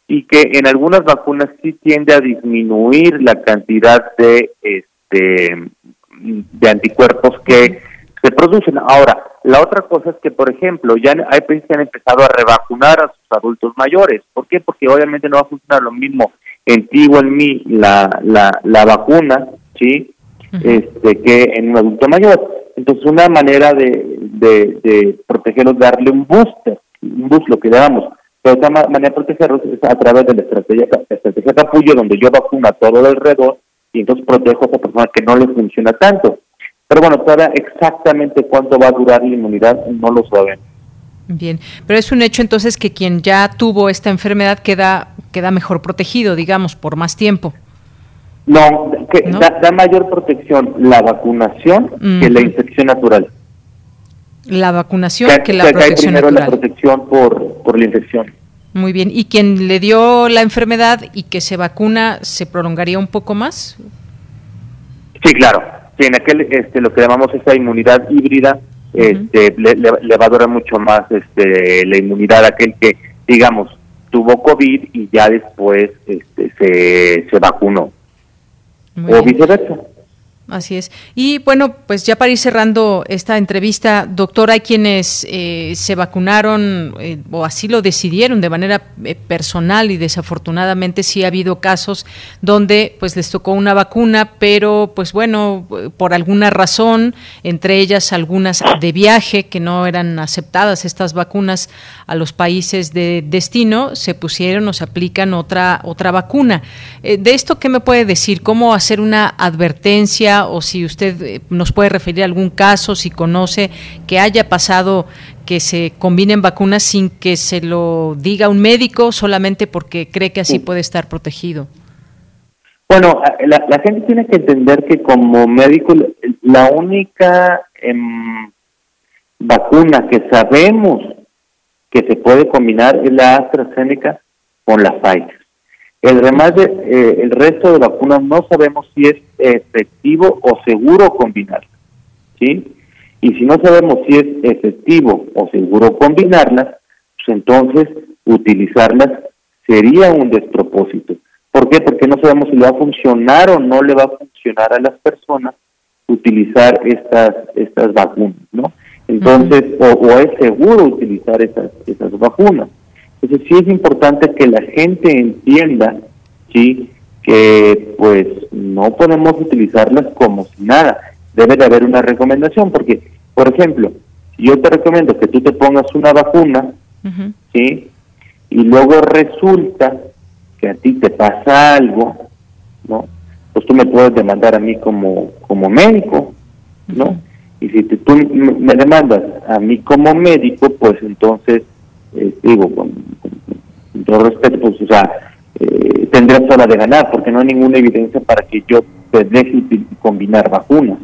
y que en algunas vacunas sí tiende a disminuir la cantidad de este de anticuerpos que se producen. Ahora, la otra cosa es que, por ejemplo, ya hay países que han empezado a revacunar a sus adultos mayores. ¿Por qué? Porque obviamente no va a funcionar lo mismo en ti o en mí la, la, la vacuna, ¿sí? este, que en un adulto mayor. Entonces, una manera de, de, de protegerlos, darle un booster, un boost, lo que llamamos pero otra manera de protegerlos es a través de la estrategia, estrategia capullo, donde yo vacuno a todo alrededor y entonces protejo a esa persona que no le funciona tanto. Pero bueno, todavía exactamente cuánto va a durar la inmunidad no lo sabemos.
Bien, pero es un hecho entonces que quien ya tuvo esta enfermedad queda, queda mejor protegido, digamos, por más tiempo.
No, que Da, mayor protección la vacunación que la infección natural.
La vacunación que, la protección
natural. la protección por, por la infección.
Muy bien. ¿Y quien le dio la enfermedad y que se vacuna, se prolongaría un poco más?
Sí, claro. Sí, en aquel, este, lo que llamamos esta inmunidad híbrida, este, le, va a durar mucho más este, la inmunidad a aquel que, digamos, tuvo COVID y ya después este, se, se vacunó. o viceversa.
Así es. Y bueno, pues ya para ir cerrando esta entrevista, doctor, hay quienes eh, se vacunaron eh, o así lo decidieron de manera eh, personal y desafortunadamente sí ha habido casos donde pues les tocó una vacuna, pero pues bueno, por alguna razón, entre ellas algunas de viaje que no eran aceptadas estas vacunas a los países de destino, se pusieron o se aplican otra otra vacuna. de esto qué me puede decir? ¿Cómo hacer una advertencia o si usted eh, nos puede referir a algún caso, si conoce que haya pasado que se combinen vacunas sin que se lo diga un médico solamente porque cree que así puede estar protegido.
Bueno, la, gente tiene que entender que como médico la única em, vacuna que sabemos que se puede combinar es la AstraZeneca con la Pfizer. El, demás de, eh, el resto de vacunas no sabemos si es efectivo o seguro combinarlas, ¿sí? Y si no sabemos si es efectivo o seguro combinarlas, pues entonces utilizarlas sería un despropósito. ¿Por qué? Porque no sabemos si le va a funcionar o no le va a funcionar a las personas utilizar estas estas vacunas, ¿no? Entonces, o, es seguro utilizar esas, esas vacunas. Entonces, sí es importante que la gente entienda, sí, que pues no podemos utilizarlas como si nada. Debe de haber una recomendación, porque, por ejemplo, si yo te recomiendo que tú te pongas una vacuna, ¿sí? Y luego resulta que a ti te pasa algo, ¿no? Pues tú me puedes demandar a mí como, como médico, ¿no? Y si tú me demandas a mí como médico, pues entonces, eh, digo, con, todo respeto, pues, o sea, eh, tendrás sola de ganar, porque no hay ninguna evidencia para que yo te deje combinar vacunas.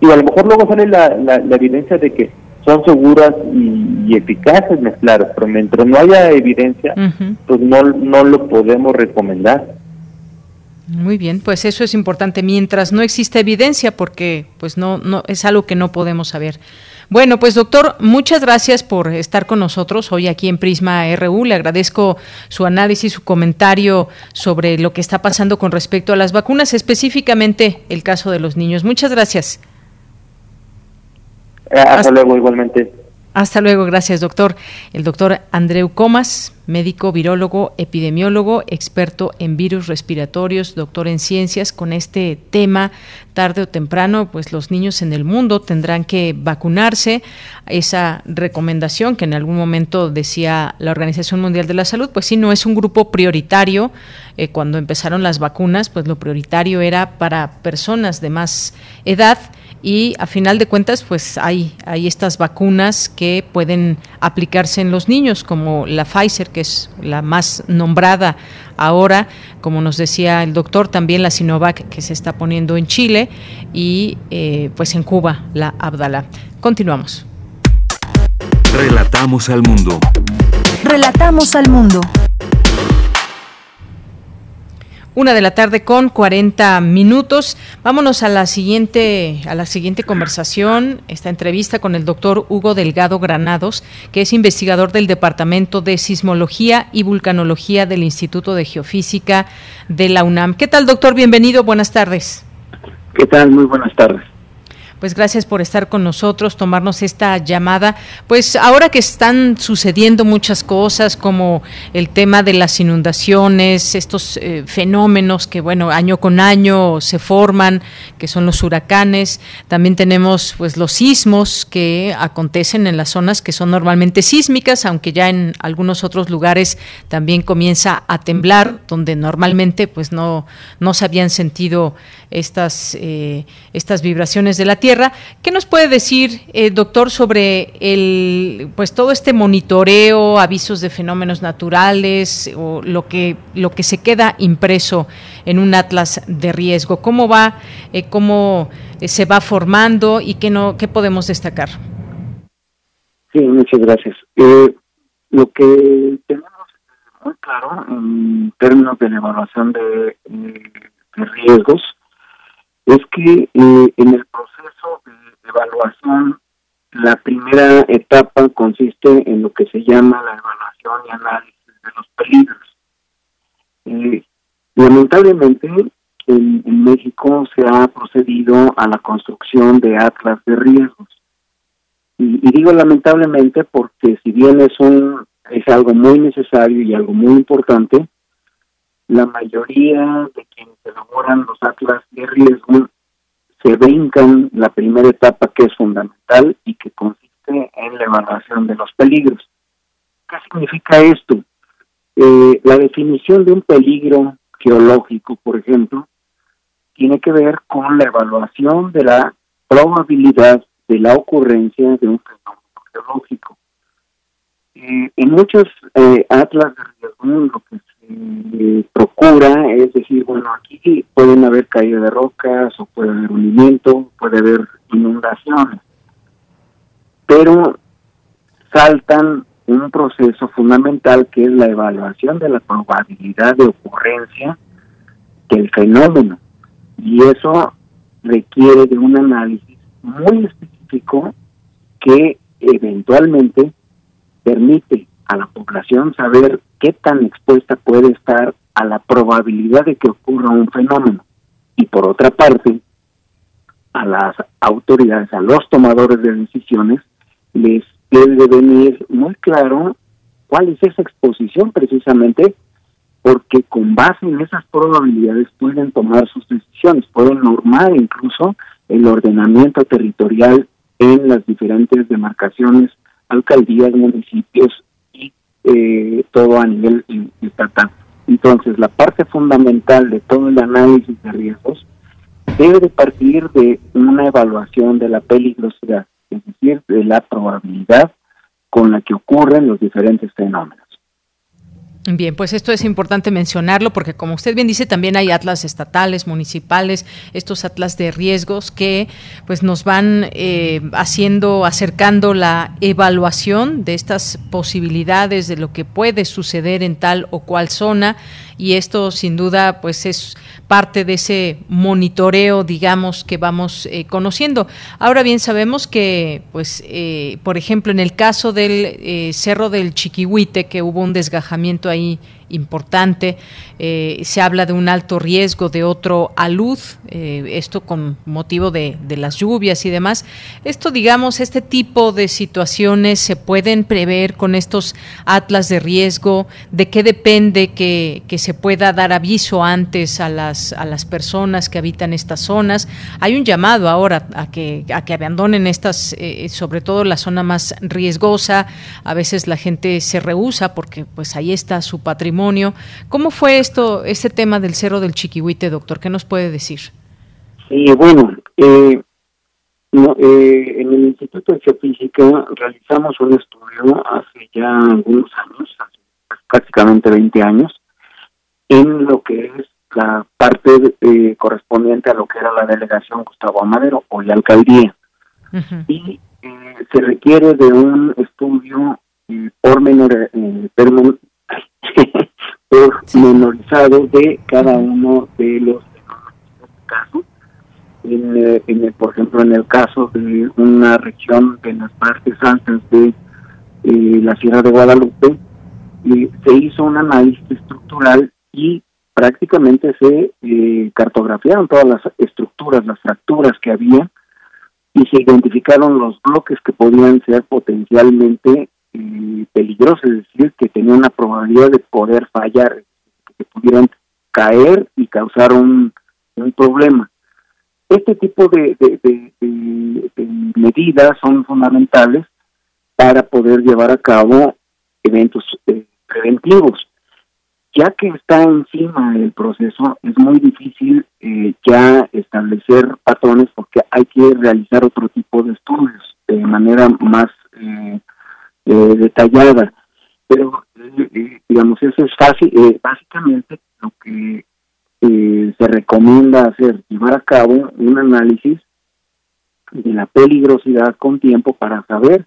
Y a lo mejor luego sale la, la, evidencia de que son seguras y, eficaces mezclar, pero mientras no haya evidencia, pues no, no lo podemos recomendar.
Muy bien, pues eso es importante mientras no exista evidencia porque pues no no es algo que no podemos saber. Bueno, pues doctor, muchas gracias por estar con nosotros hoy aquí en Prisma RU. Le agradezco su análisis, su comentario sobre lo que está pasando con respecto a las vacunas, específicamente el caso de los niños. Muchas gracias.
Eh, hasta luego, igualmente.
Hasta luego, gracias doctor. El doctor Andreu Comas, médico, virólogo, epidemiólogo, experto en virus respiratorios, doctor en ciencias, con este tema, tarde o temprano, pues los niños en el mundo tendrán que vacunarse. Esa recomendación que en algún momento decía la Organización Mundial de la Salud, pues sí, no es un grupo prioritario. Eh, cuando empezaron las vacunas, pues lo prioritario era para personas de más edad y a final de cuentas pues hay, hay estas vacunas que pueden aplicarse en los niños como la Pfizer que es la más nombrada ahora como nos decía el doctor también la Sinovac que se está poniendo en Chile y eh, pues en Cuba la Abdala. Continuamos.
Relatamos al mundo.
Relatamos al mundo
una de la tarde con 40 minutos. Vámonos a la siguiente, a la siguiente conversación, esta entrevista con el doctor Hugo Delgado Granados, que es investigador del Departamento de Sismología y Vulcanología del Instituto de Geofísica de la UNAM. ¿Qué tal, doctor? Bienvenido, buenas tardes.
¿Qué tal? Muy buenas tardes
pues gracias por estar con nosotros, tomarnos esta llamada. Pues ahora que están sucediendo muchas cosas como el tema de las inundaciones, estos eh, fenómenos que bueno, año con año se forman, que son los huracanes, también tenemos pues los sismos que acontecen en las zonas que son normalmente sísmicas, aunque ya en algunos otros lugares también comienza a temblar, donde normalmente pues no no se habían sentido estas eh, estas vibraciones de la tierra ¿Qué nos puede decir, eh, doctor, sobre el, pues todo este monitoreo, avisos de fenómenos naturales o lo que lo que se queda impreso en un atlas de riesgo? ¿Cómo va, eh, cómo eh, se va formando y qué no, qué podemos destacar?
Sí, muchas gracias. lo que tenemos muy claro en términos de la evaluación de riesgos es que eh, en el proceso de evaluación, la primera etapa consiste en lo que se llama la evaluación y análisis de los peligros. Eh, lamentablemente, en, México se ha procedido a la construcción de atlas de riesgos. Y, y, digo lamentablemente porque si bien es un es algo muy necesario y algo muy importante, la mayoría de quienes elaboran los atlas de riesgo se brincan la primera etapa que es fundamental y que consiste en la evaluación de los peligros. ¿Qué significa esto? Eh, la definición de un peligro geológico, por ejemplo, tiene que ver con la evaluación de la probabilidad de la ocurrencia de un fenómeno geológico. Eh, en muchos eh, atlas de riesgo lo que se procura es decir, bueno, aquí pueden haber caída de rocas o puede haber hundimiento, puede haber inundaciones, pero saltan un proceso fundamental que es la evaluación de la probabilidad de ocurrencia del fenómeno. Y eso requiere de un análisis muy específico que eventualmente permite a la población saber qué tan expuesta puede estar a la probabilidad de que ocurra un fenómeno. Y por otra parte, a las autoridades, a los tomadores de decisiones, les debe venir muy claro cuál es esa exposición precisamente, porque con base en esas probabilidades pueden tomar sus decisiones, pueden normar incluso el ordenamiento territorial en las diferentes demarcaciones, alcaldías, municipios eh, todo a nivel estatal. Entonces, la parte fundamental de todo el análisis de riesgos debe de partir de una evaluación de la peligrosidad, es decir, de la probabilidad con la que ocurren los diferentes fenómenos.
Bien, pues esto es importante mencionarlo porque como usted bien dice, también hay atlas estatales, municipales, estos atlas de riesgos que pues nos van eh, haciendo, acercando la evaluación de estas posibilidades de lo que puede suceder en tal o cual zona. Y esto sin duda pues es parte de ese monitoreo digamos que vamos eh, conociendo. Ahora bien sabemos que pues eh, por ejemplo en el caso del eh, cerro del Chiquihuite que hubo un desgajamiento ahí importante. Eh, se habla de un alto riesgo de otro alud, eh, esto con motivo de, las lluvias y demás. Esto, digamos, este tipo de situaciones se pueden prever con estos atlas de riesgo. ¿De qué depende que, se pueda dar aviso antes a las, a las personas que habitan estas zonas? Hay un llamado ahora a que, a que abandonen estas, eh, sobre todo la zona más riesgosa. A veces la gente se rehúsa porque pues ahí está su patrimonio ¿Cómo fue esto, este tema del Cerro del Chiquihuite, doctor? ¿Qué nos puede decir?
Sí, bueno, eh, eh, en el Instituto de Geofísica realizamos un estudio hace ya algunos años, prácticamente 20 años, en lo que es la parte eh, correspondiente a lo que era la delegación Gustavo Amadero o la alcaldía. Y se requiere de un estudio menor, menorizado de cada uno de los casos. En, eh, en por ejemplo, en el caso de una región de las partes altas de eh, la Sierra de Guadalupe, eh, se hizo un análisis estructural y prácticamente se cartografiaron todas las estructuras, las fracturas que había y se identificaron los bloques que podían ser potencialmente peligroso, es decir, que tenía una probabilidad de poder fallar, que pudieran caer y causar un, problema. Este tipo de, medidas son fundamentales para poder llevar a cabo eventos eh, preventivos. Ya que está encima el proceso, es muy difícil eh, ya establecer patrones porque hay que realizar otro tipo de estudios de manera más eh, eh, detallada. Pero, eh, digamos, eso es fácil, eh, básicamente lo que se recomienda hacer, llevar a cabo un análisis de la peligrosidad con tiempo para saber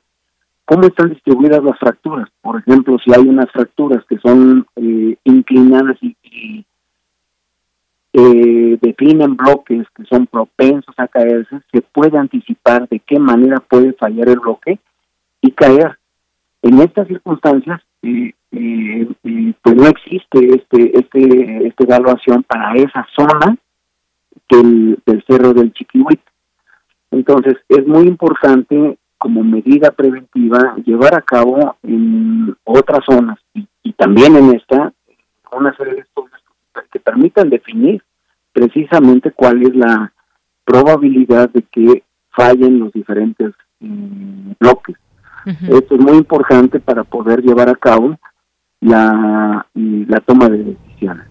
cómo están distribuidas las fracturas. Por ejemplo, si hay unas fracturas que son inclinadas y, definen bloques que son propensos a caerse, se puede anticipar de qué manera puede fallar el bloque y caer. En estas circunstancias, pues no existe este, este, esta evaluación para esa zona del, cerro del Chiquihuit. Entonces, es muy importante como medida preventiva llevar a cabo en otras zonas y, también en esta una serie de estudios que permitan definir precisamente cuál es la probabilidad de que fallen los diferentes bloques. Esto es muy importante para poder llevar a cabo la, la toma de decisiones.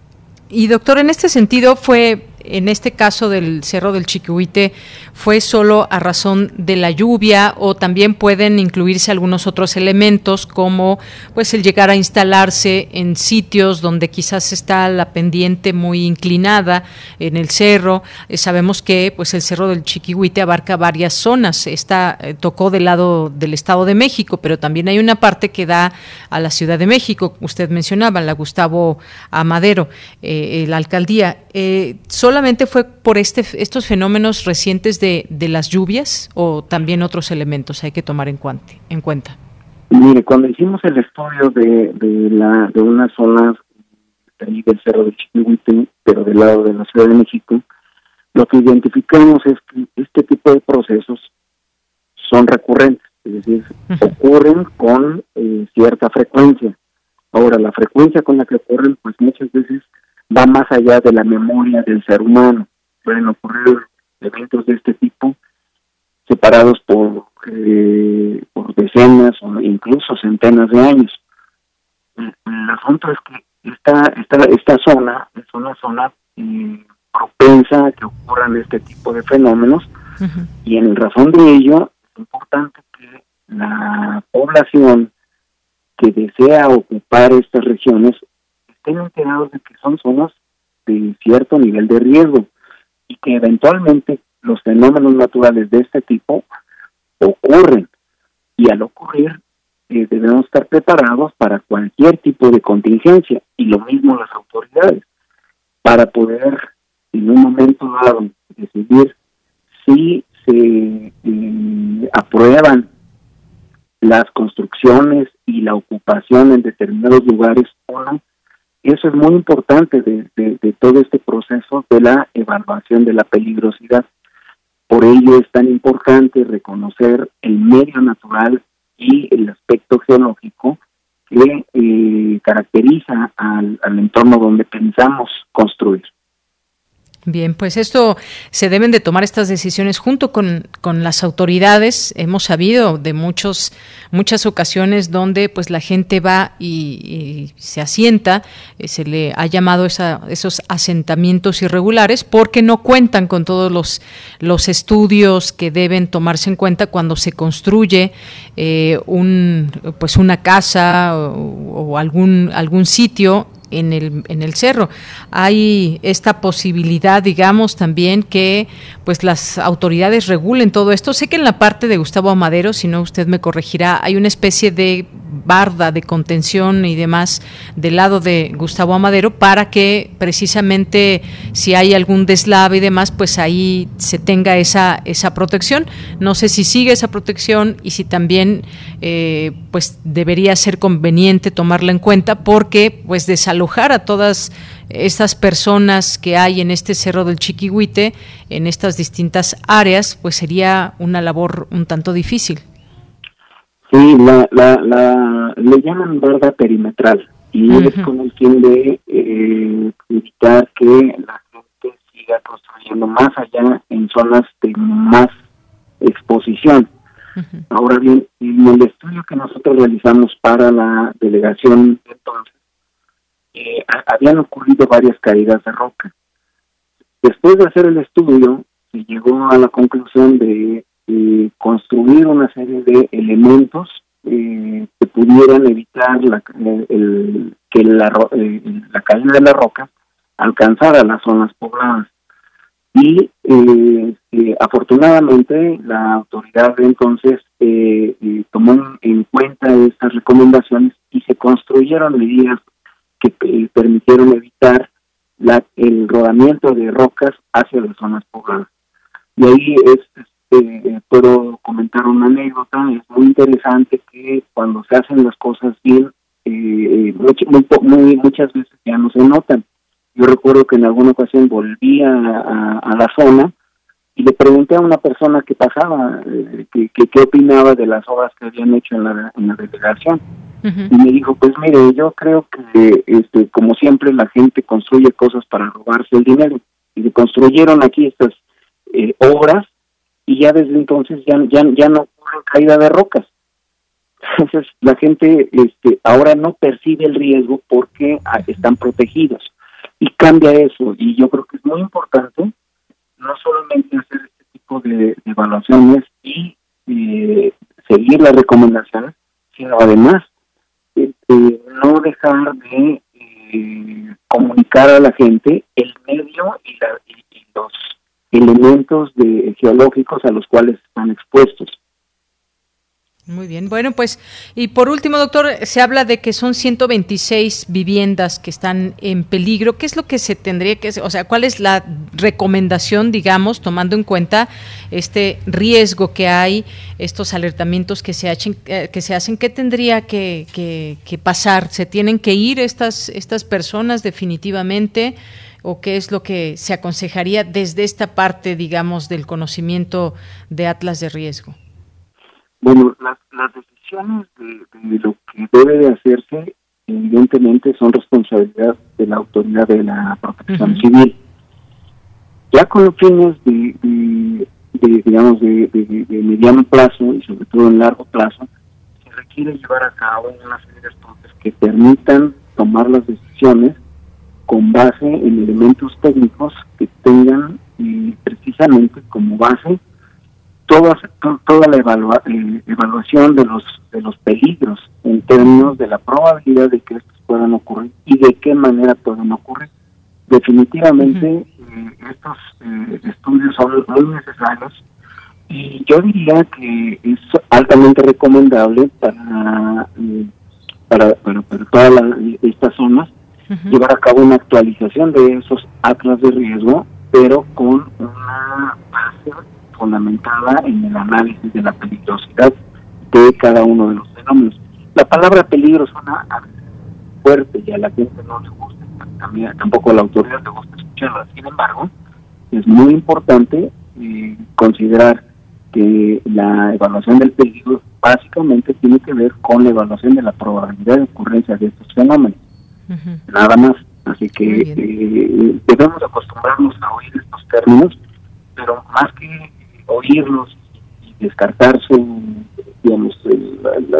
Y doctor, en este sentido fue en este caso del Cerro del Chiquihuite fue solo a razón de la lluvia o también pueden incluirse algunos otros elementos como pues el llegar a instalarse en sitios donde quizás está la pendiente muy inclinada en el cerro. Eh, sabemos que pues el Cerro del Chiquihuite abarca varias zonas. Está eh, tocó del lado del Estado de México, pero también hay una parte que da a la Ciudad de México. Usted mencionaba la Gustavo Amadero, eh, la alcaldía. Solamente fue por este, estos fenómenos recientes de, de, las lluvias o también otros elementos hay que tomar en, en cuenta?
Mire, cuando hicimos el estudio de, de, la, de unas zonas del cerro de Chiquihuite, pero del lado de la Ciudad de México, lo que identificamos es que este tipo de procesos son recurrentes, es decir, ocurren con eh, cierta frecuencia. Ahora, la frecuencia con la que ocurren, pues muchas veces va más allá de la memoria del ser humano. Pueden ocurrir eventos de este tipo separados por, eh, por decenas o incluso centenas de años. El, asunto es que esta, esta, esta zona es una zona eh, propensa a que ocurran este tipo de fenómenos y en razón de ello es importante que la población que desea ocupar estas regiones estén enterados de que son zonas de cierto nivel de riesgo y que eventualmente los fenómenos naturales de este tipo ocurren y al ocurrir eh, debemos estar preparados para cualquier tipo de contingencia y lo mismo las autoridades para poder en un momento dado decidir si se eh, aprueban las construcciones y la ocupación en determinados lugares o no. Eso es muy importante de, todo este proceso de la evaluación de la peligrosidad. Por ello es tan importante reconocer el medio natural y el aspecto geológico que eh, caracteriza al entorno donde pensamos construir.
Bien, pues esto se deben de tomar estas decisiones junto con, con, las autoridades. Hemos sabido de muchos, muchas ocasiones donde pues la gente va y, se asienta, eh, se le ha llamado esa, esos asentamientos irregulares porque no cuentan con todos los, los estudios que deben tomarse en cuenta cuando se construye eh, un, pues una casa o, o algún, algún sitio en el, en el cerro. Hay esta posibilidad, digamos, también que pues las autoridades regulen todo esto. Sé que en la parte de Gustavo Amadero, si no usted me corregirá, hay una especie de barda de contención y demás del lado de Gustavo Amadero para que precisamente si hay algún deslave y demás, pues ahí se tenga esa, esa protección. No sé si sigue esa protección y si también eh, pues debería ser conveniente tomarla en cuenta porque pues desalojar a todas estas personas que hay en este cerro del Chiquihuite, en estas distintas áreas, pues sería una labor un tanto difícil.
Sí, la, la, la, le llaman barda perimetral y es con el fin de eh, evitar que la gente siga construyendo más allá en zonas de más exposición. Ahora bien, en el estudio que nosotros realizamos para la delegación entonces, eh, habían ocurrido varias caídas de roca. Después de hacer el estudio, se llegó a la conclusión de eh, construir una serie de elementos eh, que pudieran evitar que la, eh, la caída de la roca alcanzara las zonas pobladas. Y afortunadamente la autoridad entonces tomó en cuenta estas recomendaciones y se construyeron medidas que permitieron evitar la, el rodamiento de rocas hacia las zonas pobladas. Y ahí es, eh, puedo comentar una anécdota, es muy interesante que cuando se hacen las cosas bien, eh, muy, muchas veces ya no se notan. Yo recuerdo que en alguna ocasión volví a, la zona y le pregunté a una persona que pasaba eh, qué opinaba de las obras que habían hecho en la, en la delegación. Y me dijo, pues mire, yo creo que este como siempre la gente construye cosas para robarse el dinero. Y se construyeron aquí estas eh, obras y ya desde entonces ya, ya, ya no ocurre caída de rocas. Entonces la gente este, ahora no percibe el riesgo porque ah, están protegidos y cambia eso y yo creo que es muy importante no solamente hacer este tipo de, evaluaciones y eh, seguir las recomendaciones, sino además este, no dejar de eh, comunicar a la gente el medio y, la, y los elementos de, geológicos a los cuales están expuestos.
Muy bien. Bueno, pues, y por último, doctor, se habla de que son 126 viviendas que están en peligro. ¿Qué es lo que se tendría que hacer? O sea, ¿cuál es la recomendación, digamos, tomando en cuenta este riesgo que hay, estos alertamientos que se, hacen, eh, que se hacen? ¿Qué tendría que, que, pasar? ¿Se tienen que ir estas, estas personas definitivamente? ¿O qué es lo que se aconsejaría desde esta parte, digamos, del conocimiento de Atlas de Riesgo?
Bueno, las, las decisiones de, lo que debe de hacerse, evidentemente, son responsabilidad de la autoridad de la protección civil. Ya con los fines de, digamos, de, mediano plazo y sobre todo en largo plazo, se requiere llevar a cabo una serie de estudios que permitan tomar las decisiones con base en elementos técnicos que tengan eh, precisamente como base toda, toda la eh, evaluación de los, de los peligros en términos de la probabilidad de que estos puedan ocurrir y de qué manera pueden ocurrir. Definitivamente eh, estos eh, estudios son muy necesarios y yo diría que es altamente recomendable para, para, para, todas estas zonas llevar a cabo una actualización de esos atlas de riesgo, pero con una base fundamentada en el análisis de la peligrosidad de cada uno de los fenómenos. La palabra peligro suena fuerte y a la gente no le gusta, también, tampoco a la autoridad le gusta escucharla. Sin embargo, es muy importante eh, considerar que la evaluación del peligro básicamente tiene que ver con la evaluación de la probabilidad de ocurrencia de estos fenómenos. Nada más. Así que eh, debemos acostumbrarnos a oír estos términos, pero más que oírlos y descartar su, digamos,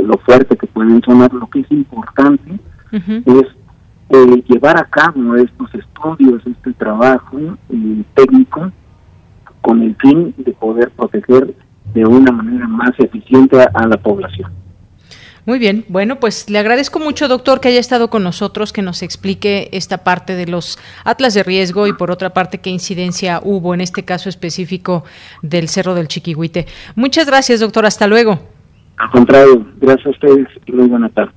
lo fuerte que pueden sonar, lo que es importante es eh, llevar a cabo estos estudios, este trabajo eh, técnico, con el fin de poder proteger de una manera más eficiente a la población.
Muy bien, bueno, pues le agradezco mucho, doctor, que haya estado con nosotros, que nos explique esta parte de los atlas de riesgo y por otra parte qué incidencia hubo en este caso específico del Cerro del Chiquihuite. Muchas gracias, doctor, hasta luego.
Al contrario, gracias a ustedes y muy buena tarde.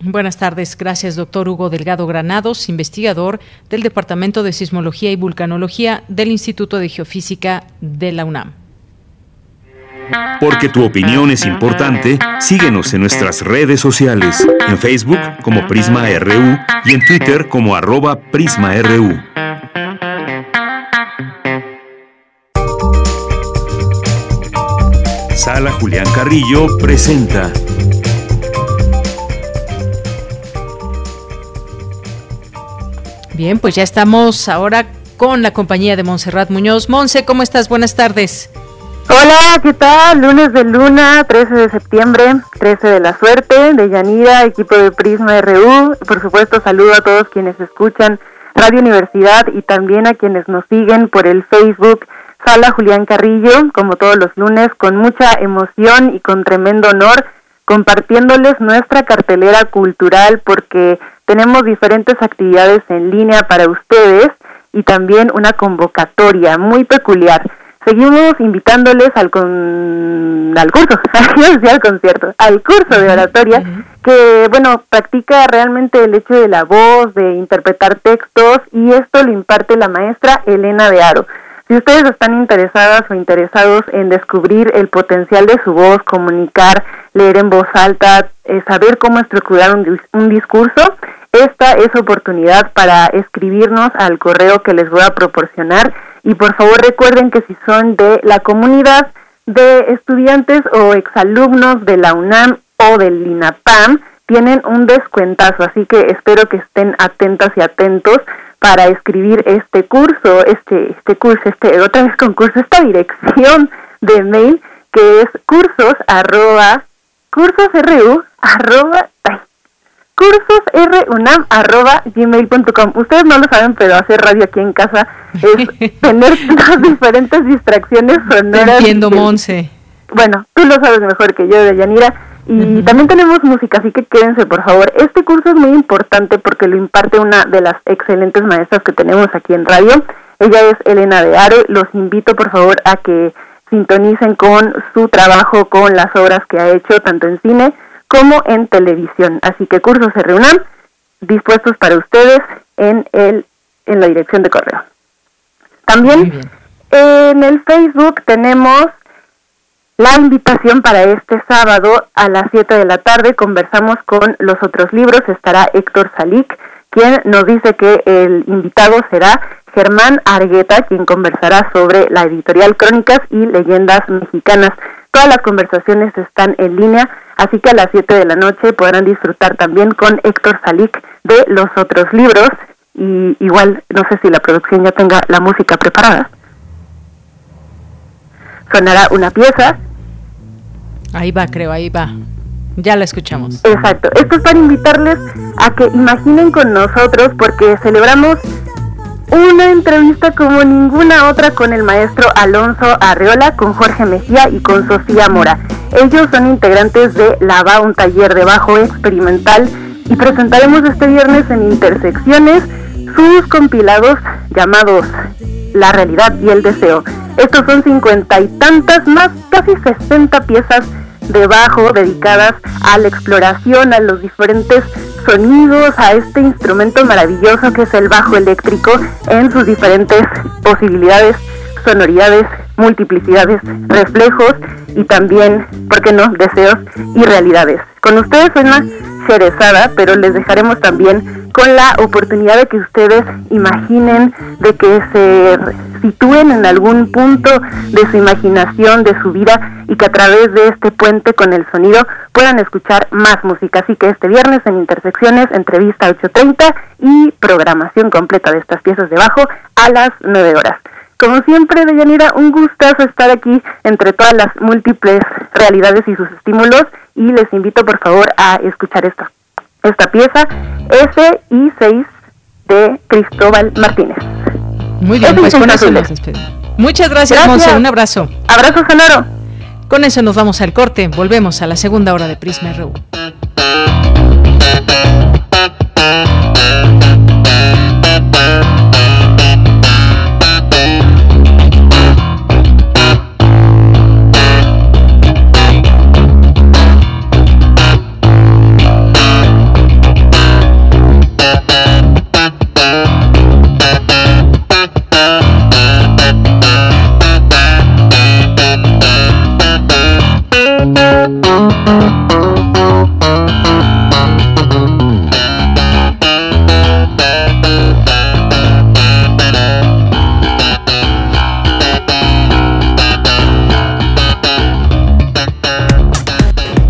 Buenas tardes, gracias doctor Hugo Delgado Granados, investigador del Departamento de Sismología y Vulcanología del Instituto de Geofísica de la UNAM.
Porque tu opinión es importante, síguenos en nuestras redes sociales, en Facebook como Prisma RU y en Twitter como arroba PrismaRU. Sala Julián Carrillo presenta.
Bien, pues ya estamos ahora con la compañía de Montserrat Muñoz. Monse, ¿cómo estás? Buenas tardes.
Hola, ¿qué tal? Lunes de luna, 13 de septiembre, 13 de la suerte, de Yanira, equipo de Prisma RU. Por supuesto, saludo a todos quienes escuchan Radio Universidad y también a quienes nos siguen por el Facebook Sala Julián Carrillo, como todos los lunes, con mucha emoción y con tremendo honor, compartiéndoles nuestra cartelera cultural porque tenemos diferentes actividades en línea para ustedes y también una convocatoria muy peculiar seguimos invitándoles al con, al curso, al concierto, al curso de oratoria, que bueno, practica realmente el hecho de la voz, de interpretar textos, y esto lo imparte la maestra Elena de Aro. Si ustedes están interesadas o interesados en descubrir el potencial de su voz, comunicar, leer en voz alta, eh, saber cómo estructurar un, un discurso, esta es oportunidad para escribirnos al correo que les voy a proporcionar. Y por favor recuerden que si son de la comunidad de estudiantes o exalumnos de la UNAM o del INAPAM, tienen un descuentazo, así que espero que estén atentas y atentos para escribir este curso, este, este curso, este, otra vez concurso, esta dirección de mail que es cursos arroba, cursosru arroba, cursosrunam.gmail.com. Ustedes no lo saben, pero hacer radio aquí en casa es tener las diferentes distracciones sonoras.
Entiendo, Monse.
Bueno, tú lo sabes mejor que yo, Y también tenemos música, así que quédense, por favor. Este curso es muy importante porque lo imparte una de las excelentes maestras que tenemos aquí en radio. Ella es Elena de Aro. Los invito, por favor, a que sintonicen con su trabajo, con las obras que ha hecho tanto en cine como en televisión. Así que cursos se reúnan dispuestos para ustedes en el en la dirección de correo. También en el Facebook tenemos la invitación para este sábado a las 7 de la tarde. Conversamos con los otros libros. Estará Héctor Salik, quien nos dice que el invitado será Germán Argueta, quien conversará sobre la editorial Crónicas y Leyendas Mexicanas. Todas las conversaciones están en línea, así que a las 7 de la noche podrán disfrutar también con Héctor Salik de los otros libros. Y igual, no sé si la producción ya tenga la música preparada sonará una pieza.
Ahí va, creo, ahí va. Ya la escuchamos.
Exacto. Esto es para invitarles a que imaginen con nosotros porque celebramos una entrevista como ninguna otra con el maestro Alonso Arreola, con Jorge Mejía y con Sofía Mora. Ellos son integrantes de Lava, un taller de bajo experimental y presentaremos este viernes en Intersecciones sus compilados llamados La realidad y el deseo. Estos son cincuenta y tantas más, casi sesenta piezas de bajo dedicadas a la exploración, a los diferentes sonidos, a este instrumento maravilloso que es el bajo eléctrico en sus diferentes posibilidades, sonoridades, multiplicidades, reflejos y también, ¿por qué no?, deseos y realidades. Con ustedes suena Pero les dejaremos también con la oportunidad de que ustedes imaginen, de que se sitúen en algún punto de su imaginación, de su vida y que a través de este puente con el sonido puedan escuchar más música. Así que este viernes en Intersecciones, entrevista 8.30 y programación completa de estas piezas de bajo a las 9 horas. Como siempre, Deyanira, un gustazo estar aquí entre todas las múltiples realidades y sus estímulos y les invito por favor a escuchar esta, esta pieza S y 6 de Cristóbal Martínez.
Muy bien, pues con eso nos Muchas gracias, gracias. Un abrazo.
Abrazo sonoro.
Con eso nos vamos al corte. Volvemos a la segunda hora de Prisma RU.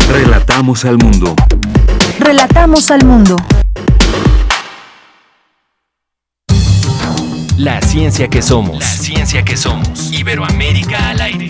Relatamos al mundo.
Relatamos al mundo.
La ciencia que somos. La ciencia que somos. Iberoamérica al aire.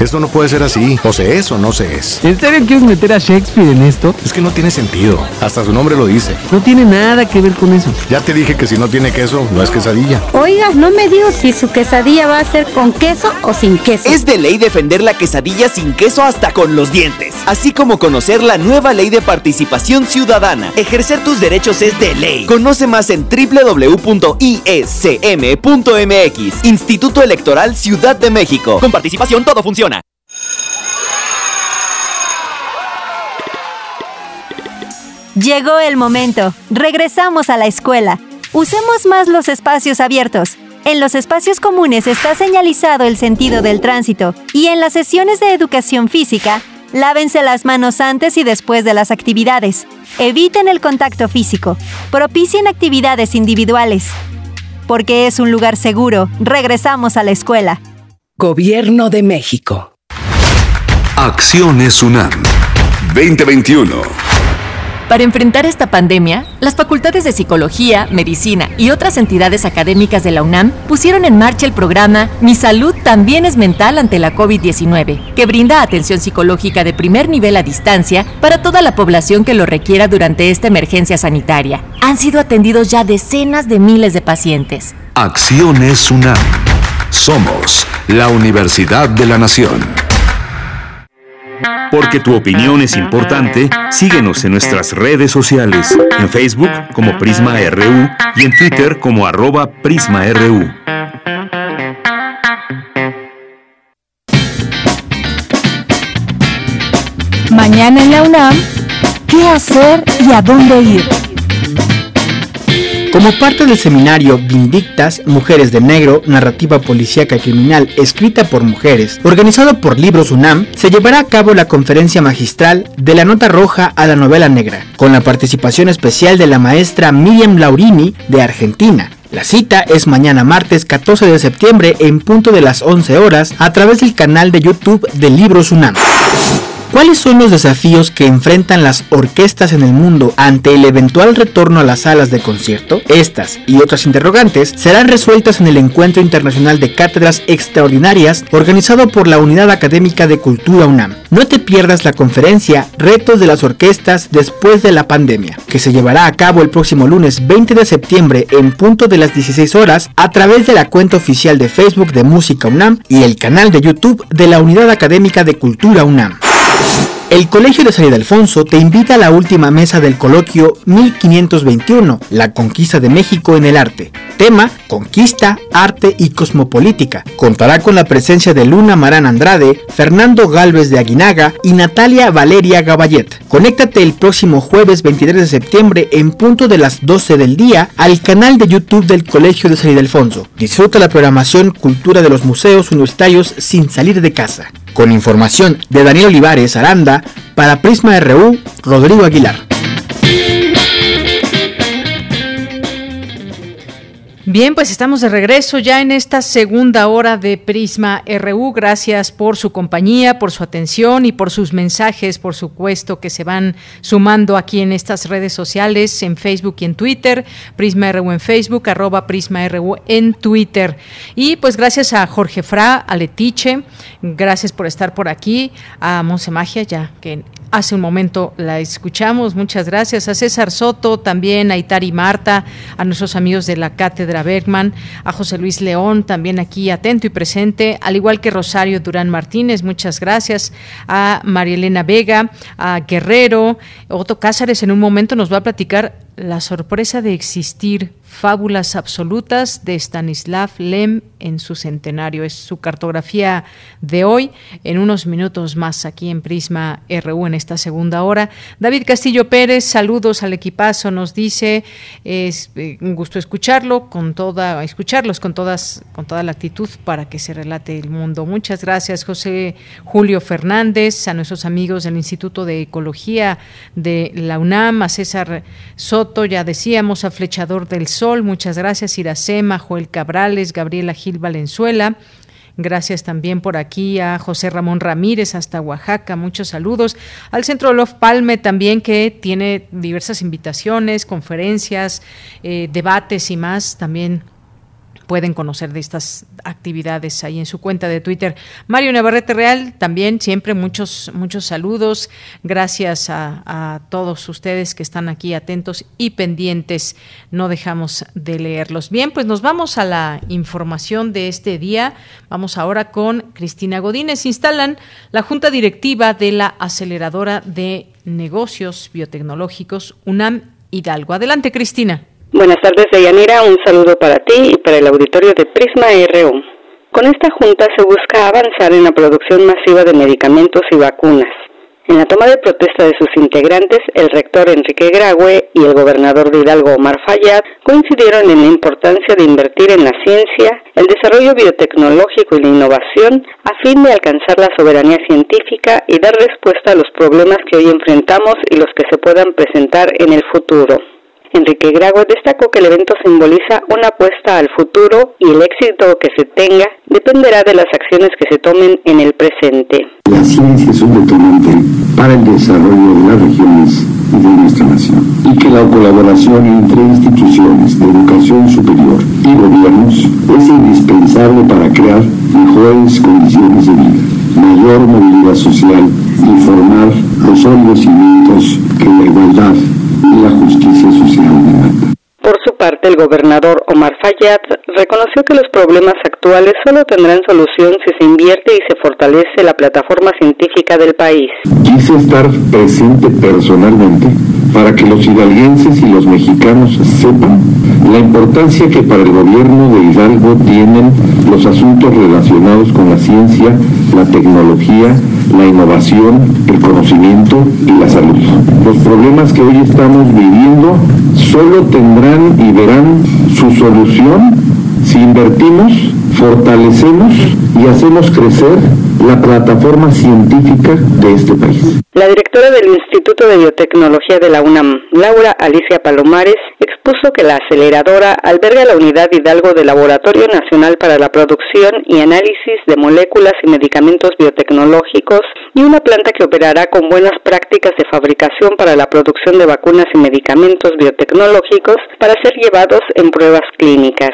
Esto no puede ser así. O se es o no se es.
¿En serio quieres meter a Shakespeare en esto?
Es que no tiene sentido. Hasta su nombre lo dice.
No tiene nada que ver con eso.
Ya te dije que si no tiene queso, no es quesadilla.
Oiga, no me digo si su quesadilla va a ser con queso o sin queso.
Es de ley defender la quesadilla sin queso hasta con los dientes. Así como conocer la nueva ley de participación ciudadana. Ejercer tus derechos es de ley. Conoce más en www.iscm.mx. Instituto Electoral Ciudad de México. Con participación todo funciona.
Llegó el momento. Regresamos a la escuela. Usemos más los espacios abiertos. En los espacios comunes está señalizado el sentido del tránsito y en las sesiones de educación física, lávense las manos antes y después de las actividades. Eviten el contacto físico. Propicien actividades individuales. Porque es un lugar seguro, regresamos a la escuela.
Gobierno de México.
Acciones UNAM 2021.
Para enfrentar esta pandemia, las facultades de Psicología, Medicina y otras entidades académicas de la UNAM pusieron en marcha el programa Mi Salud también es mental ante la COVID-19, que brinda atención psicológica de primer nivel a distancia para toda la población que lo requiera durante esta emergencia sanitaria. Han sido atendidos ya decenas de miles de pacientes.
Acciones UNAM. Somos la Universidad de la Nación.
Porque tu opinión es importante, síguenos en nuestras redes sociales, en Facebook como Prisma RU y en Twitter como arroba PrismaRU.
Mañana en la UNAM, ¿qué hacer y a dónde ir?
Como parte del seminario Vindictas, Mujeres de Negro, Narrativa Policíaca y Criminal, escrita por mujeres, organizado por Libros UNAM, se llevará a cabo la conferencia magistral de la nota roja a la novela negra, con la participación especial de la maestra Miriam Laurini de Argentina, la cita es mañana martes 14 de septiembre en punto de las 11 horas a través del canal de YouTube de Libros UNAM. ¿Cuáles son los desafíos que enfrentan las orquestas en el mundo ante el eventual retorno a las salas de concierto? Estas y otras interrogantes serán resueltas en el Encuentro Internacional de Cátedras Extraordinarias organizado por la Unidad Académica de Cultura UNAM. No te pierdas la conferencia Retos de las Orquestas después de la pandemia, que se llevará a cabo el próximo lunes 20 de septiembre en punto de las 16 horas a través de la cuenta oficial de Facebook de Música UNAM y el canal de YouTube de la Unidad Académica de Cultura UNAM. El Colegio de San Ildefonso te invita a la última mesa del coloquio 1521, La conquista de México en el arte. Tema, Conquista, Arte y Cosmopolítica. Contará con la presencia de Luna Marán Andrade, Fernando Galvez de Aguinaga y Natalia Valeria Gaballet. Conéctate el próximo jueves 23 de septiembre en punto de las 12 del día al canal de YouTube del Colegio de San Ildefonso. Disfruta la programación Cultura de los Museos Universitarios sin salir de casa. Con información de Daniel Olivares Aranda, para Prisma RU, Rodrigo Aguilar.
Bien, pues estamos de regreso ya en esta segunda hora de Prisma RU. Gracias por su compañía, por su atención y por sus mensajes, por supuesto, que se van sumando aquí en estas redes sociales, en Facebook y en Twitter. Prisma RU en Facebook, arroba Prisma RU en Twitter. Y pues gracias a Jorge Fra, a Letiche, gracias por estar por aquí, a Monse Magia, ya que hace un momento la escuchamos. Muchas gracias a César Soto, también a Itari Marta, a nuestros amigos de la Cátedra Bergman, a José Luis León, también aquí atento y presente, al igual que Rosario Durán Martínez, muchas gracias, a María Elena Vega, a Guerrero, Otto Cázares en un momento nos va a platicar la sorpresa de existir Fábulas absolutas de Stanislav Lem en su centenario. Es su cartografía de hoy. En unos minutos más aquí en Prisma RU en esta segunda hora. David Castillo Pérez, saludos al equipazo, nos dice, es eh, un gusto escucharlo con toda, escucharlos con todas, con toda la actitud para que se relate el mundo. Muchas gracias, José Julio Fernández, a nuestros amigos del Instituto de Ecología de la UNAM, a César Soto, ya decíamos, a Flechador del Sol muchas gracias Iracema, Joel Cabrales, Gabriela Gil Valenzuela. Gracias también por aquí a José Ramón Ramírez hasta Oaxaca. Muchos saludos. Al Centro Love Palme también que tiene diversas invitaciones, conferencias, eh, debates y más. También pueden conocer de estas actividades ahí en su cuenta de Twitter. Mario Navarrete Real, también siempre muchos, muchos saludos. Gracias a, a, todos ustedes que están aquí atentos y pendientes. No dejamos de leerlos. Bien, pues nos vamos a la información de este día. Vamos ahora con Cristina Godínez. Instalan la Junta Directiva de la Aceleradora de Negocios Biotecnológicos UNAM Hidalgo. Adelante, Cristina.
Buenas tardes, Deyanira. Un saludo para ti y para el auditorio de Prisma RU. Con esta junta se busca avanzar en la producción masiva de medicamentos y vacunas. En la toma de protesta de sus integrantes, el rector Enrique Graue y el gobernador de Hidalgo Omar Fayad coincidieron en la importancia de invertir en la ciencia, el desarrollo biotecnológico y la innovación a fin de alcanzar la soberanía científica y dar respuesta a los problemas que hoy enfrentamos y los que se puedan presentar en el futuro. Enrique Grago destacó que el evento simboliza una apuesta al futuro y el éxito que se tenga dependerá de las acciones que se tomen en el presente.
La ciencia es un detonante para el desarrollo de las regiones y de nuestra nación y que la colaboración entre instituciones de educación superior y gobiernos es indispensable para crear mejores condiciones de vida, mayor movilidad social y formar los sólidos cimientos que la igualdad y la justicia social Senhor.
Por su parte, el gobernador Omar Fayad reconoció que los problemas actuales solo tendrán solución si se invierte y se fortalece la plataforma científica del país.
Quise estar presente personalmente para que los hidalguenses y los mexicanos sepan la importancia que para el gobierno de Hidalgo tienen los asuntos relacionados con la ciencia, la tecnología, la innovación, el conocimiento y la salud. Los problemas que hoy estamos viviendo solo tendrán y verán su solución si invertimos, fortalecemos y hacemos crecer la plataforma científica de este país.
La directora del Instituto de Biotecnología de la UNAM, Laura Alicia Palomares, expuso que la aceleradora alberga la unidad Hidalgo del Laboratorio Nacional para la Producción y Análisis de Moléculas y Medicamentos Biotecnológicos y una planta que operará con buenas prácticas de fabricación para la producción de vacunas y medicamentos biotecnológicos para ser llevados en pruebas clínicas.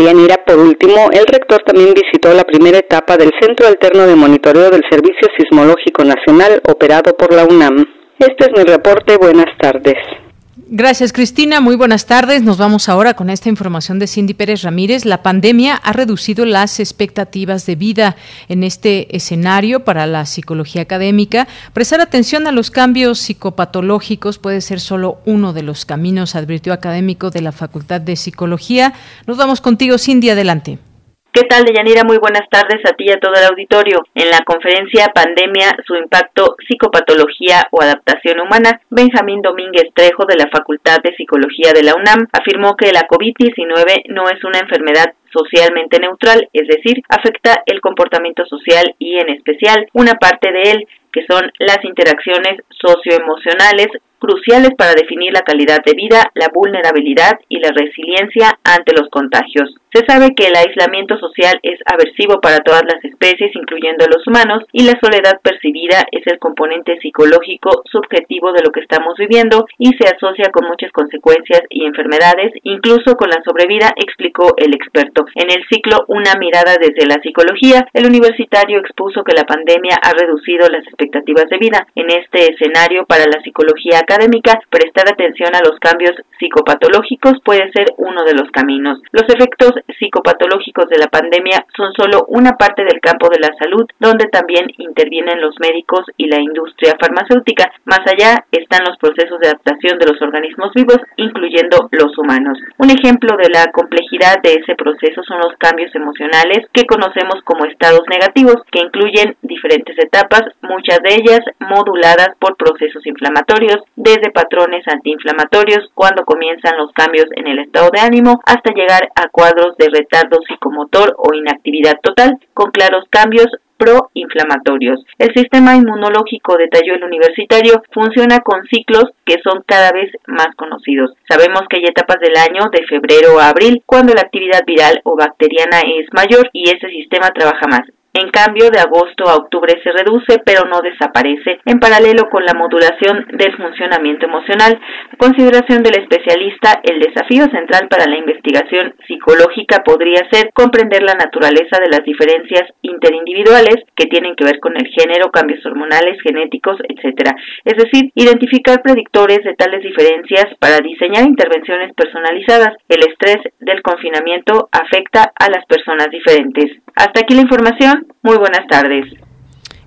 Yanira, por último, el rector también visitó la primera etapa del Centro Alterno de Monitoreo del Servicio Sismológico Nacional operado por la UNAM. Este es mi reporte. Buenas tardes.
Gracias, Cristina. Muy buenas tardes. Nos vamos ahora con esta información de Cindy Pérez Ramírez. La pandemia ha reducido las expectativas de vida en este escenario para la psicología académica. Prestar atención a los cambios psicopatológicos puede ser solo uno de los caminos, advirtió académico de la Facultad de Psicología. Nos vamos contigo, Cindy. Adelante.
¿Qué tal, Deyanira? Muy buenas tardes a ti y a todo el auditorio. En la conferencia Pandemia, su impacto, psicopatología o adaptación humana, Benjamín Domínguez Trejo de la Facultad de Psicología de la UNAM afirmó que la COVID-19 no es una enfermedad socialmente neutral, es decir, afecta el comportamiento social y en especial una parte de él, que son las interacciones socioemocionales cruciales para definir la calidad de vida, la vulnerabilidad y la resiliencia ante los contagios. Se sabe que el aislamiento social es aversivo para todas las especies, incluyendo los humanos, y la soledad percibida es el componente psicológico subjetivo de lo que estamos viviendo y se asocia con muchas consecuencias y enfermedades, incluso con la sobrevida, explicó el experto. En el ciclo Una mirada desde la psicología, el universitario expuso que la pandemia ha reducido las expectativas de vida. En este escenario, para la psicología académica, prestar atención a los cambios psicopatológicos puede ser uno de los caminos. Los efectos psicopatológicos de la pandemia son solo una parte del campo de la salud, donde también intervienen los médicos y la industria farmacéutica. Más allá están los procesos de adaptación de los organismos vivos, incluyendo los humanos. Un ejemplo de la complejidad de ese proceso son los cambios emocionales que conocemos como estados negativos, que incluyen diferentes etapas, muchas de ellas moduladas por procesos inflamatorios, desde patrones antiinflamatorios cuando comienzan los cambios en el estado de ánimo hasta llegar a cuadros de retardo psicomotor o inactividad total con claros cambios proinflamatorios. El sistema inmunológico, detalló el universitario, funciona con ciclos que son cada vez más conocidos. Sabemos que hay etapas del año de febrero a abril cuando la actividad viral o bacteriana es mayor y ese sistema trabaja más. En cambio, de agosto a octubre se reduce, pero no desaparece, en paralelo con la modulación del funcionamiento emocional. A consideración del especialista, el desafío central para la investigación psicológica podría ser comprender la naturaleza de las diferencias interindividuales que tienen que ver con el género, cambios hormonales, genéticos, etc. Es decir, identificar predictores de tales diferencias para diseñar intervenciones personalizadas. El estrés del confinamiento afecta a las personas diferentes. Hasta aquí la información. Muy buenas tardes.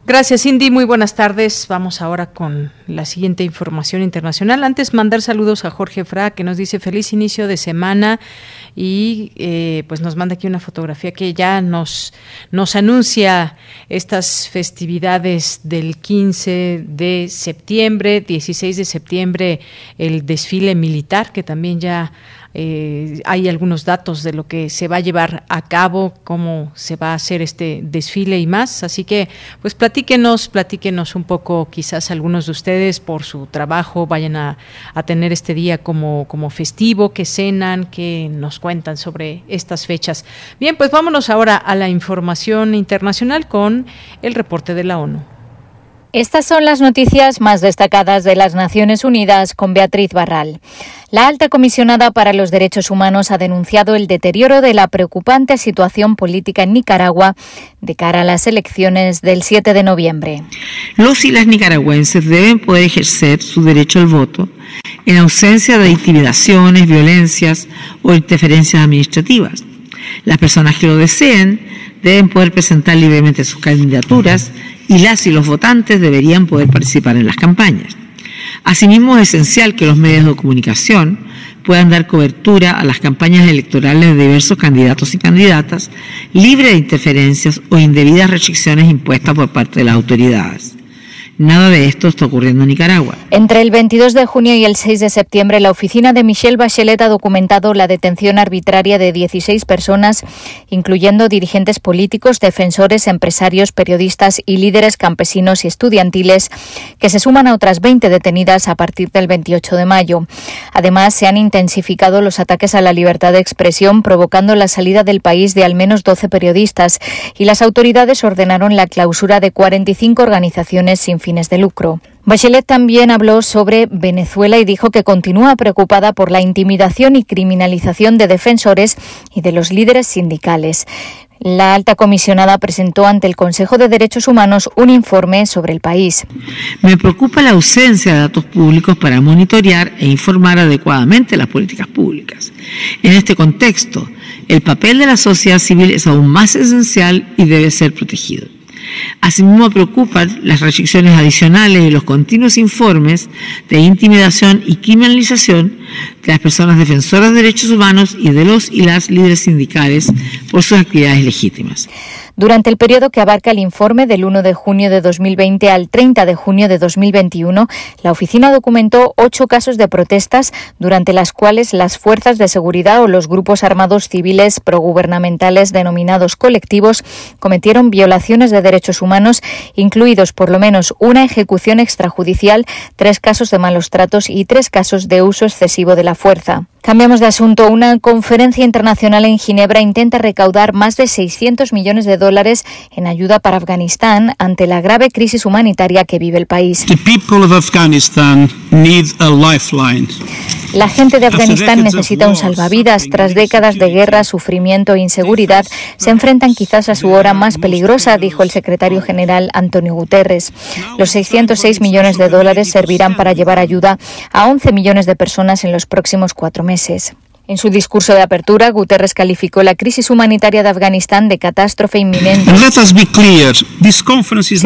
Gracias, Cindy. Muy buenas tardes. Vamos ahora con la siguiente información internacional. Antes, mandar saludos a Jorge Fra, que nos dice feliz inicio de semana y eh, pues nos manda aquí una fotografía que ya nos, nos anuncia estas festividades del 15 de septiembre, 16 de septiembre, el desfile militar, que también ya eh, hay algunos datos de lo que se va a llevar a cabo, cómo se va a hacer este desfile y más. Así que, pues platíquenos, platíquenos un poco, quizás algunos de ustedes por su trabajo vayan a, a tener este día como, como festivo, que cenan, que nos cuentan sobre estas fechas. Bien, pues vámonos ahora a la información internacional con el reporte de la ONU.
Estas son las noticias más destacadas de las Naciones Unidas con Beatriz Barral. La alta comisionada para los derechos humanos ha denunciado el deterioro de la preocupante situación política en Nicaragua de cara a las elecciones del 7 de noviembre.
Los y las nicaragüenses deben poder ejercer su derecho al voto en ausencia de intimidaciones, violencias o interferencias administrativas. Las personas que lo deseen deben poder presentar libremente sus candidaturas y las y los votantes deberían poder participar en las campañas. Asimismo, es esencial que los medios de comunicación puedan dar cobertura a las campañas electorales de diversos candidatos y candidatas, libre de interferencias o indebidas restricciones impuestas por parte de las autoridades. Nada de esto está ocurriendo en Nicaragua.
Entre el 22 de junio y el 6 de septiembre, la oficina de Michelle Bachelet ha documentado la detención arbitraria de 16 personas, incluyendo dirigentes políticos, defensores, empresarios, periodistas y líderes campesinos y estudiantiles, que se suman a otras 20 detenidas a partir del 28 de mayo. Además, se han intensificado los ataques a la libertad de expresión, provocando la salida del país de al menos 12 periodistas, y las autoridades ordenaron la clausura de 45 organizaciones sin fines de lucro. Bachelet también habló sobre Venezuela y dijo que continúa preocupada por la intimidación y criminalización de defensores y de los líderes sindicales. La alta comisionada presentó ante el Consejo de Derechos Humanos un informe sobre el país.
Me preocupa la ausencia de datos públicos para monitorear e informar adecuadamente las políticas públicas. En este contexto, el papel de la sociedad civil es aún más esencial y debe ser protegido. Asimismo, preocupan las restricciones adicionales y los continuos informes de intimidación y criminalización de las personas defensoras de derechos humanos y de los y las líderes sindicales por sus actividades legítimas.
Durante el periodo que abarca el informe del 1 de junio de 2020 al 30 de junio de 2021, la oficina documentó ocho casos de protestas durante las cuales las fuerzas de seguridad o los grupos armados civiles progubernamentales denominados colectivos cometieron violaciones de derechos humanos, incluidos por lo menos una ejecución extrajudicial, tres casos de malos tratos y tres casos de uso excesivo de la fuerza. Cambiamos de asunto. Una conferencia internacional en Ginebra intenta recaudar más de 600 millones de dólares en ayuda para Afganistán ante la grave crisis humanitaria que vive el país. La gente de Afganistán necesita un salvavidas. Tras décadas de guerra, sufrimiento e inseguridad, se enfrentan quizás a su hora más peligrosa, dijo el secretario general Antonio Guterres. Los 606 millones de dólares servirán para llevar ayuda a 11 millones de personas en los próximos cuatro meses. En su discurso de apertura, Guterres calificó la crisis humanitaria de Afganistán de catástrofe inminente.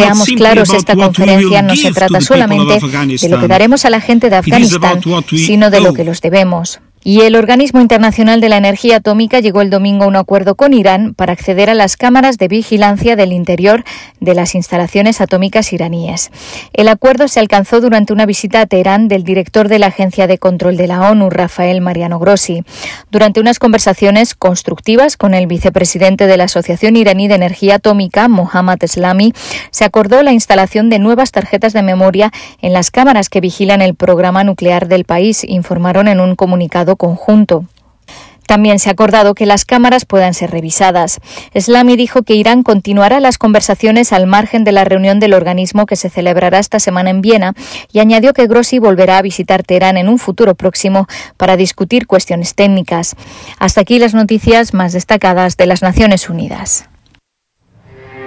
Seamos claros, esta conferencia no se trata solamente de lo que daremos a la gente de Afganistán, sino de lo que los debemos. Y el Organismo Internacional de la Energía Atómica llegó el domingo a un acuerdo con Irán para acceder a las cámaras de vigilancia del interior de las instalaciones atómicas iraníes. El acuerdo se alcanzó durante una visita a Teherán del director de la Agencia de Control de la ONU, Rafael Mariano Grossi. Durante unas conversaciones constructivas con el vicepresidente de la Asociación Iraní de Energía Atómica, Mohammad Eslami, se acordó la instalación de nuevas tarjetas de memoria en las cámaras que vigilan el programa nuclear del país, informaron en un comunicado conjunto. También se ha acordado que las cámaras puedan ser revisadas. Slami dijo que Irán continuará las conversaciones al margen de la reunión del organismo que se celebrará esta semana en Viena y añadió que Grossi volverá a visitar Teherán en un futuro próximo para discutir cuestiones técnicas. Hasta aquí las noticias más destacadas de las Naciones Unidas.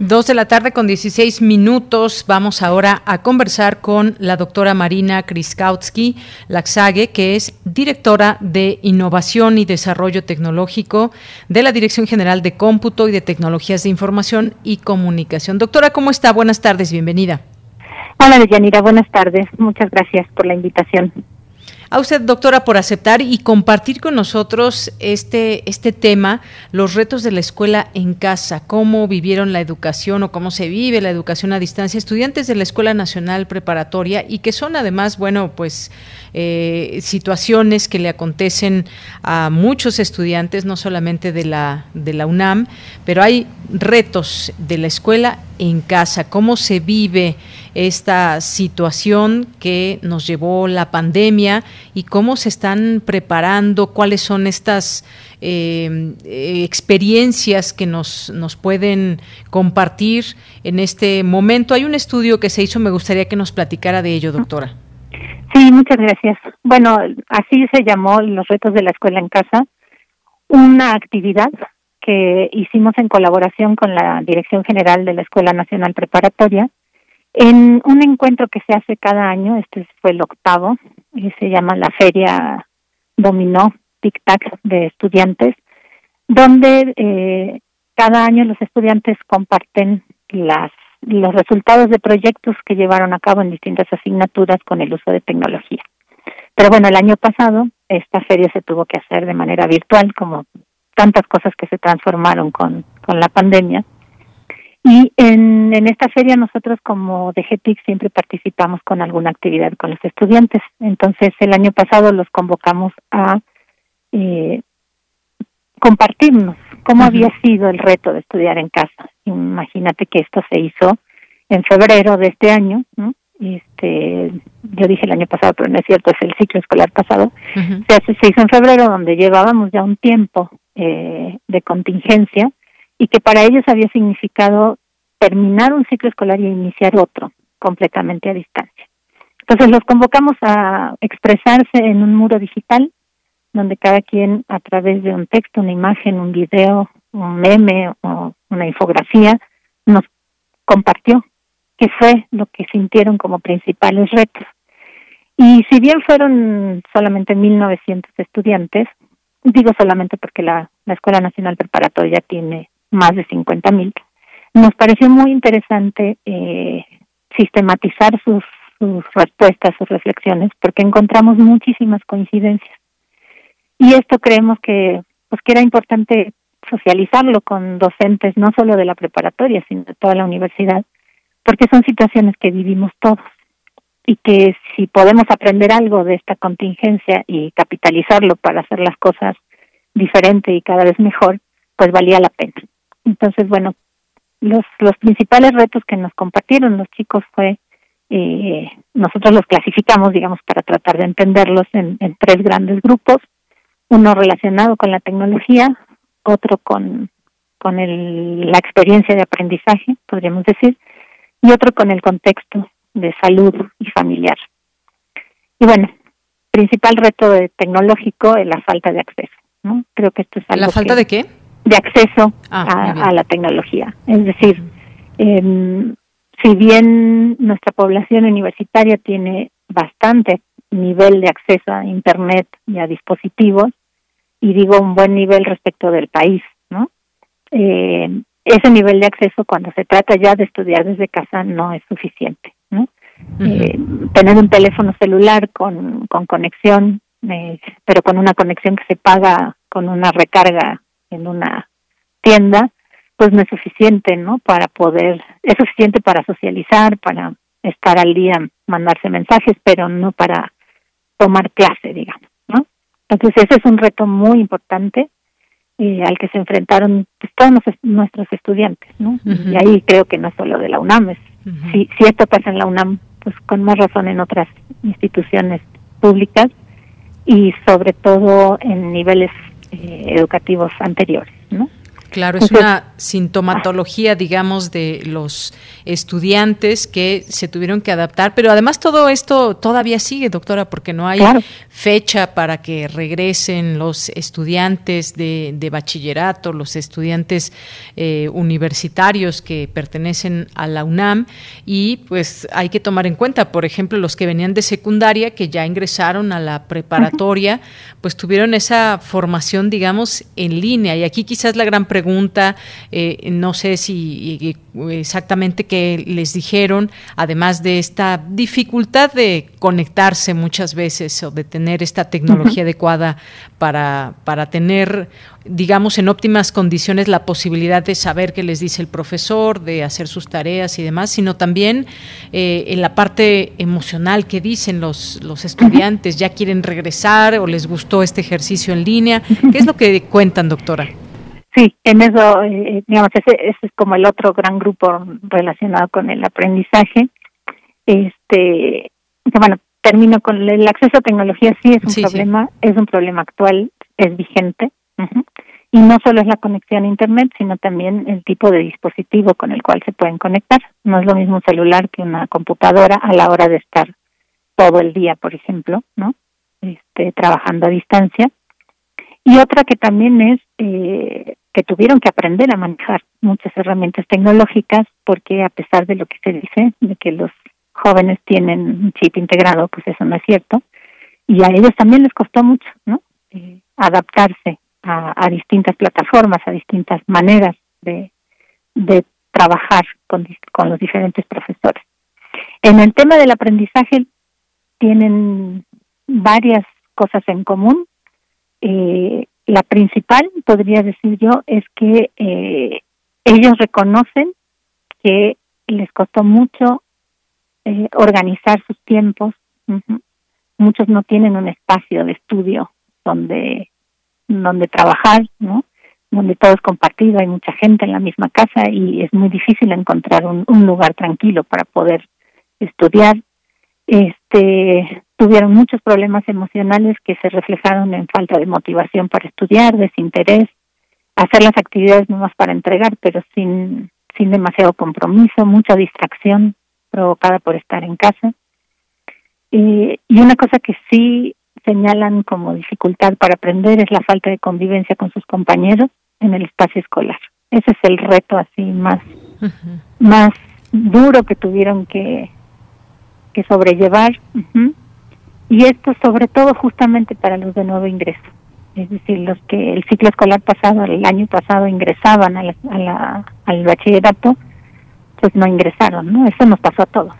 Dos de la tarde con 16 minutos. Vamos ahora a conversar con la doctora Marina Kriskautsky Laxague, que es directora de Innovación y Desarrollo Tecnológico de la Dirección General de Cómputo y de Tecnologías de Información y Comunicación. Doctora, ¿cómo está? Buenas tardes, bienvenida.
Hola, Deyanira, buenas tardes. Muchas gracias por la invitación.
A usted, doctora, por aceptar y compartir con nosotros este, este tema, los retos de la escuela en casa, cómo vivieron la educación o cómo se vive la educación a distancia, estudiantes de la Escuela Nacional Preparatoria y que son además, bueno, pues eh, situaciones que le acontecen a muchos estudiantes, no solamente de la, de la UNAM, pero hay retos de la escuela en casa, cómo se vive esta situación que nos llevó la pandemia y cómo se están preparando, cuáles son estas eh, experiencias que nos, nos pueden compartir en este momento. Hay un estudio que se hizo, me gustaría que nos platicara de ello, doctora.
Sí, muchas gracias. Bueno, así se llamó los retos de la escuela en casa, una actividad que hicimos en colaboración con la Dirección General de la Escuela Nacional Preparatoria en un encuentro que se hace cada año, este fue el octavo, y se llama la Feria Dominó Tic Tac de estudiantes, donde eh, cada año los estudiantes comparten las los resultados de proyectos que llevaron a cabo en distintas asignaturas con el uso de tecnología. Pero bueno, el año pasado esta feria se tuvo que hacer de manera virtual, como tantas cosas que se transformaron con, con la pandemia. Y en, en esta feria nosotros como DGTIC siempre participamos con alguna actividad con los estudiantes. Entonces el año pasado los convocamos a eh, compartirnos cómo había sido el reto de estudiar en casa. Imagínate que esto se hizo en febrero de este año, ¿no? Este, yo dije el año pasado, pero no es cierto, es el ciclo escolar pasado. se, hizo en febrero, donde llevábamos ya un tiempo eh, de contingencia y que para ellos había significado terminar un ciclo escolar y iniciar otro completamente a distancia. Entonces los convocamos a expresarse en un muro digital donde cada quien a través de un texto, una imagen, un video, un meme o una infografía nos compartió qué fue lo que sintieron como principales retos. Y si bien fueron solamente 1.900 estudiantes, digo solamente porque la, Escuela Nacional Preparatoria tiene más de 50.000, nos pareció muy interesante eh, sistematizar sus, sus respuestas, sus reflexiones, porque encontramos muchísimas coincidencias. Y esto creemos que, pues, que era importante socializarlo con docentes, no solo de la preparatoria, sino de toda la universidad, porque son situaciones que vivimos todos y que si podemos aprender algo de esta contingencia y capitalizarlo para hacer las cosas diferente y cada vez mejor, pues valía la pena. Entonces, bueno, los, los principales retos que nos compartieron los chicos fue, eh, nosotros los clasificamos, digamos, para tratar de entenderlos en, tres grandes grupos uno relacionado con la tecnología, otro con, con el, la experiencia de aprendizaje, podríamos decir, y otro con el contexto de salud y familiar. Y bueno, principal reto tecnológico es la falta de acceso. ¿no? Creo que esto es algo
¿La falta de qué?
De acceso ah, a, la tecnología. Es decir, eh, si bien nuestra población universitaria tiene bastante nivel de acceso a Internet y a dispositivos, y digo un buen nivel respecto del país, ¿no? Eh, ese nivel de acceso cuando se trata ya de estudiar desde casa no es suficiente, ¿no? eh, tener un teléfono celular con, con conexión, eh, pero con una conexión que se paga con una recarga en una tienda, pues no es suficiente, ¿no? Para poder, es suficiente para socializar, para estar al día, mandarse mensajes, pero no para tomar clase, digamos. Entonces ese es un reto muy importante eh, al que se enfrentaron pues, todos nuestros estudiantes, ¿no? Y ahí creo que no es solo de la UNAM, es, si, si esto pasa en la UNAM, pues con más razón en otras instituciones públicas y sobre todo en niveles eh, educativos anteriores, ¿no?
Claro, es una sintomatología, digamos, de los estudiantes que se tuvieron que adaptar, pero además todo esto todavía sigue, doctora, porque no hay fecha para que regresen los estudiantes de, bachillerato, los estudiantes eh, universitarios que pertenecen a la UNAM. Y pues hay que tomar en cuenta, por ejemplo, los que venían de secundaria, que ya ingresaron a la preparatoria, pues tuvieron esa formación, digamos, en línea. Y aquí quizás la gran pregunta pregunta, eh, no sé si exactamente qué les dijeron, además de esta dificultad de conectarse muchas veces o de tener esta tecnología adecuada para, para tener, digamos, en óptimas condiciones la posibilidad de saber qué les dice el profesor, de hacer sus tareas y demás, sino también eh, en la parte emocional que dicen los, los estudiantes, ya quieren regresar o les gustó este ejercicio en línea. ¿Qué es lo que cuentan, doctora?
Sí, en eso, eh, digamos, ese, es como el otro gran grupo relacionado con el aprendizaje. Este, bueno, termino con el acceso a tecnología, sí es un problema, es un problema actual, es vigente. Y no solo es la conexión a Internet, sino también el tipo de dispositivo con el cual se pueden conectar. No es lo mismo un celular que una computadora a la hora de estar todo el día, por ejemplo, ¿no? Este, trabajando a distancia. Y otra que también es eh, que tuvieron que aprender a manejar muchas herramientas tecnológicas porque a pesar de lo que se dice, de que los jóvenes tienen un chip integrado, pues eso no es cierto. Y a ellos también les costó mucho, ¿no? Eh, adaptarse a, distintas plataformas, a distintas maneras de, de trabajar con, con los diferentes profesores. En el tema del aprendizaje tienen varias cosas en común. Eh, la principal, podría decir yo, es que eh, ellos reconocen que les costó mucho eh, organizar sus tiempos. Muchos no tienen un espacio de estudio donde, donde trabajar, ¿no? donde todo es compartido, hay mucha gente en la misma casa y es muy difícil encontrar un, un lugar tranquilo para poder estudiar. Este, tuvieron muchos problemas emocionales que se reflejaron en falta de motivación para estudiar, desinterés, hacer las actividades nomás para entregar, pero sin, sin demasiado compromiso, mucha distracción provocada por estar en casa. y una cosa que sí señalan como dificultad para aprender es la falta de convivencia con sus compañeros en el espacio escolar. Ese es el reto así más, más duro que tuvieron que, que sobrellevar. Y esto sobre todo justamente para los de nuevo ingreso. Es decir, los que el ciclo escolar pasado, el año pasado ingresaban a la, al bachillerato, pues no ingresaron, ¿no? Eso nos pasó a todos,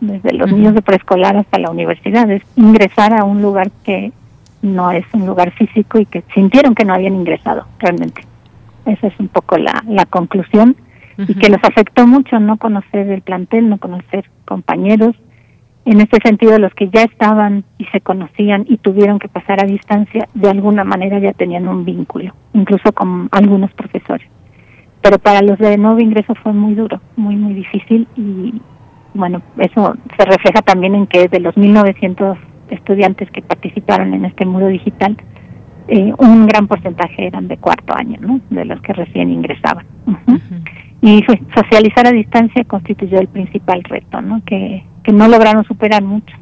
desde los niños de preescolar hasta la universidad, es ingresar a un lugar que no es un lugar físico y que sintieron que no habían ingresado realmente. Esa es un poco la, la conclusión y que los afectó mucho no conocer el plantel, no conocer compañeros, en este sentido, los que ya estaban y se conocían y tuvieron que pasar a distancia, de alguna manera ya tenían un vínculo, incluso con algunos profesores. Pero para los de nuevo ingreso fue muy duro, muy, muy difícil y bueno, eso se refleja también en que de los 1.900 estudiantes que participaron en este muro digital, eh, un gran porcentaje eran de cuarto año, ¿no? De los que recién ingresaban. Y socializar a distancia constituyó el principal reto, ¿no? Que que no lograron superar mucho.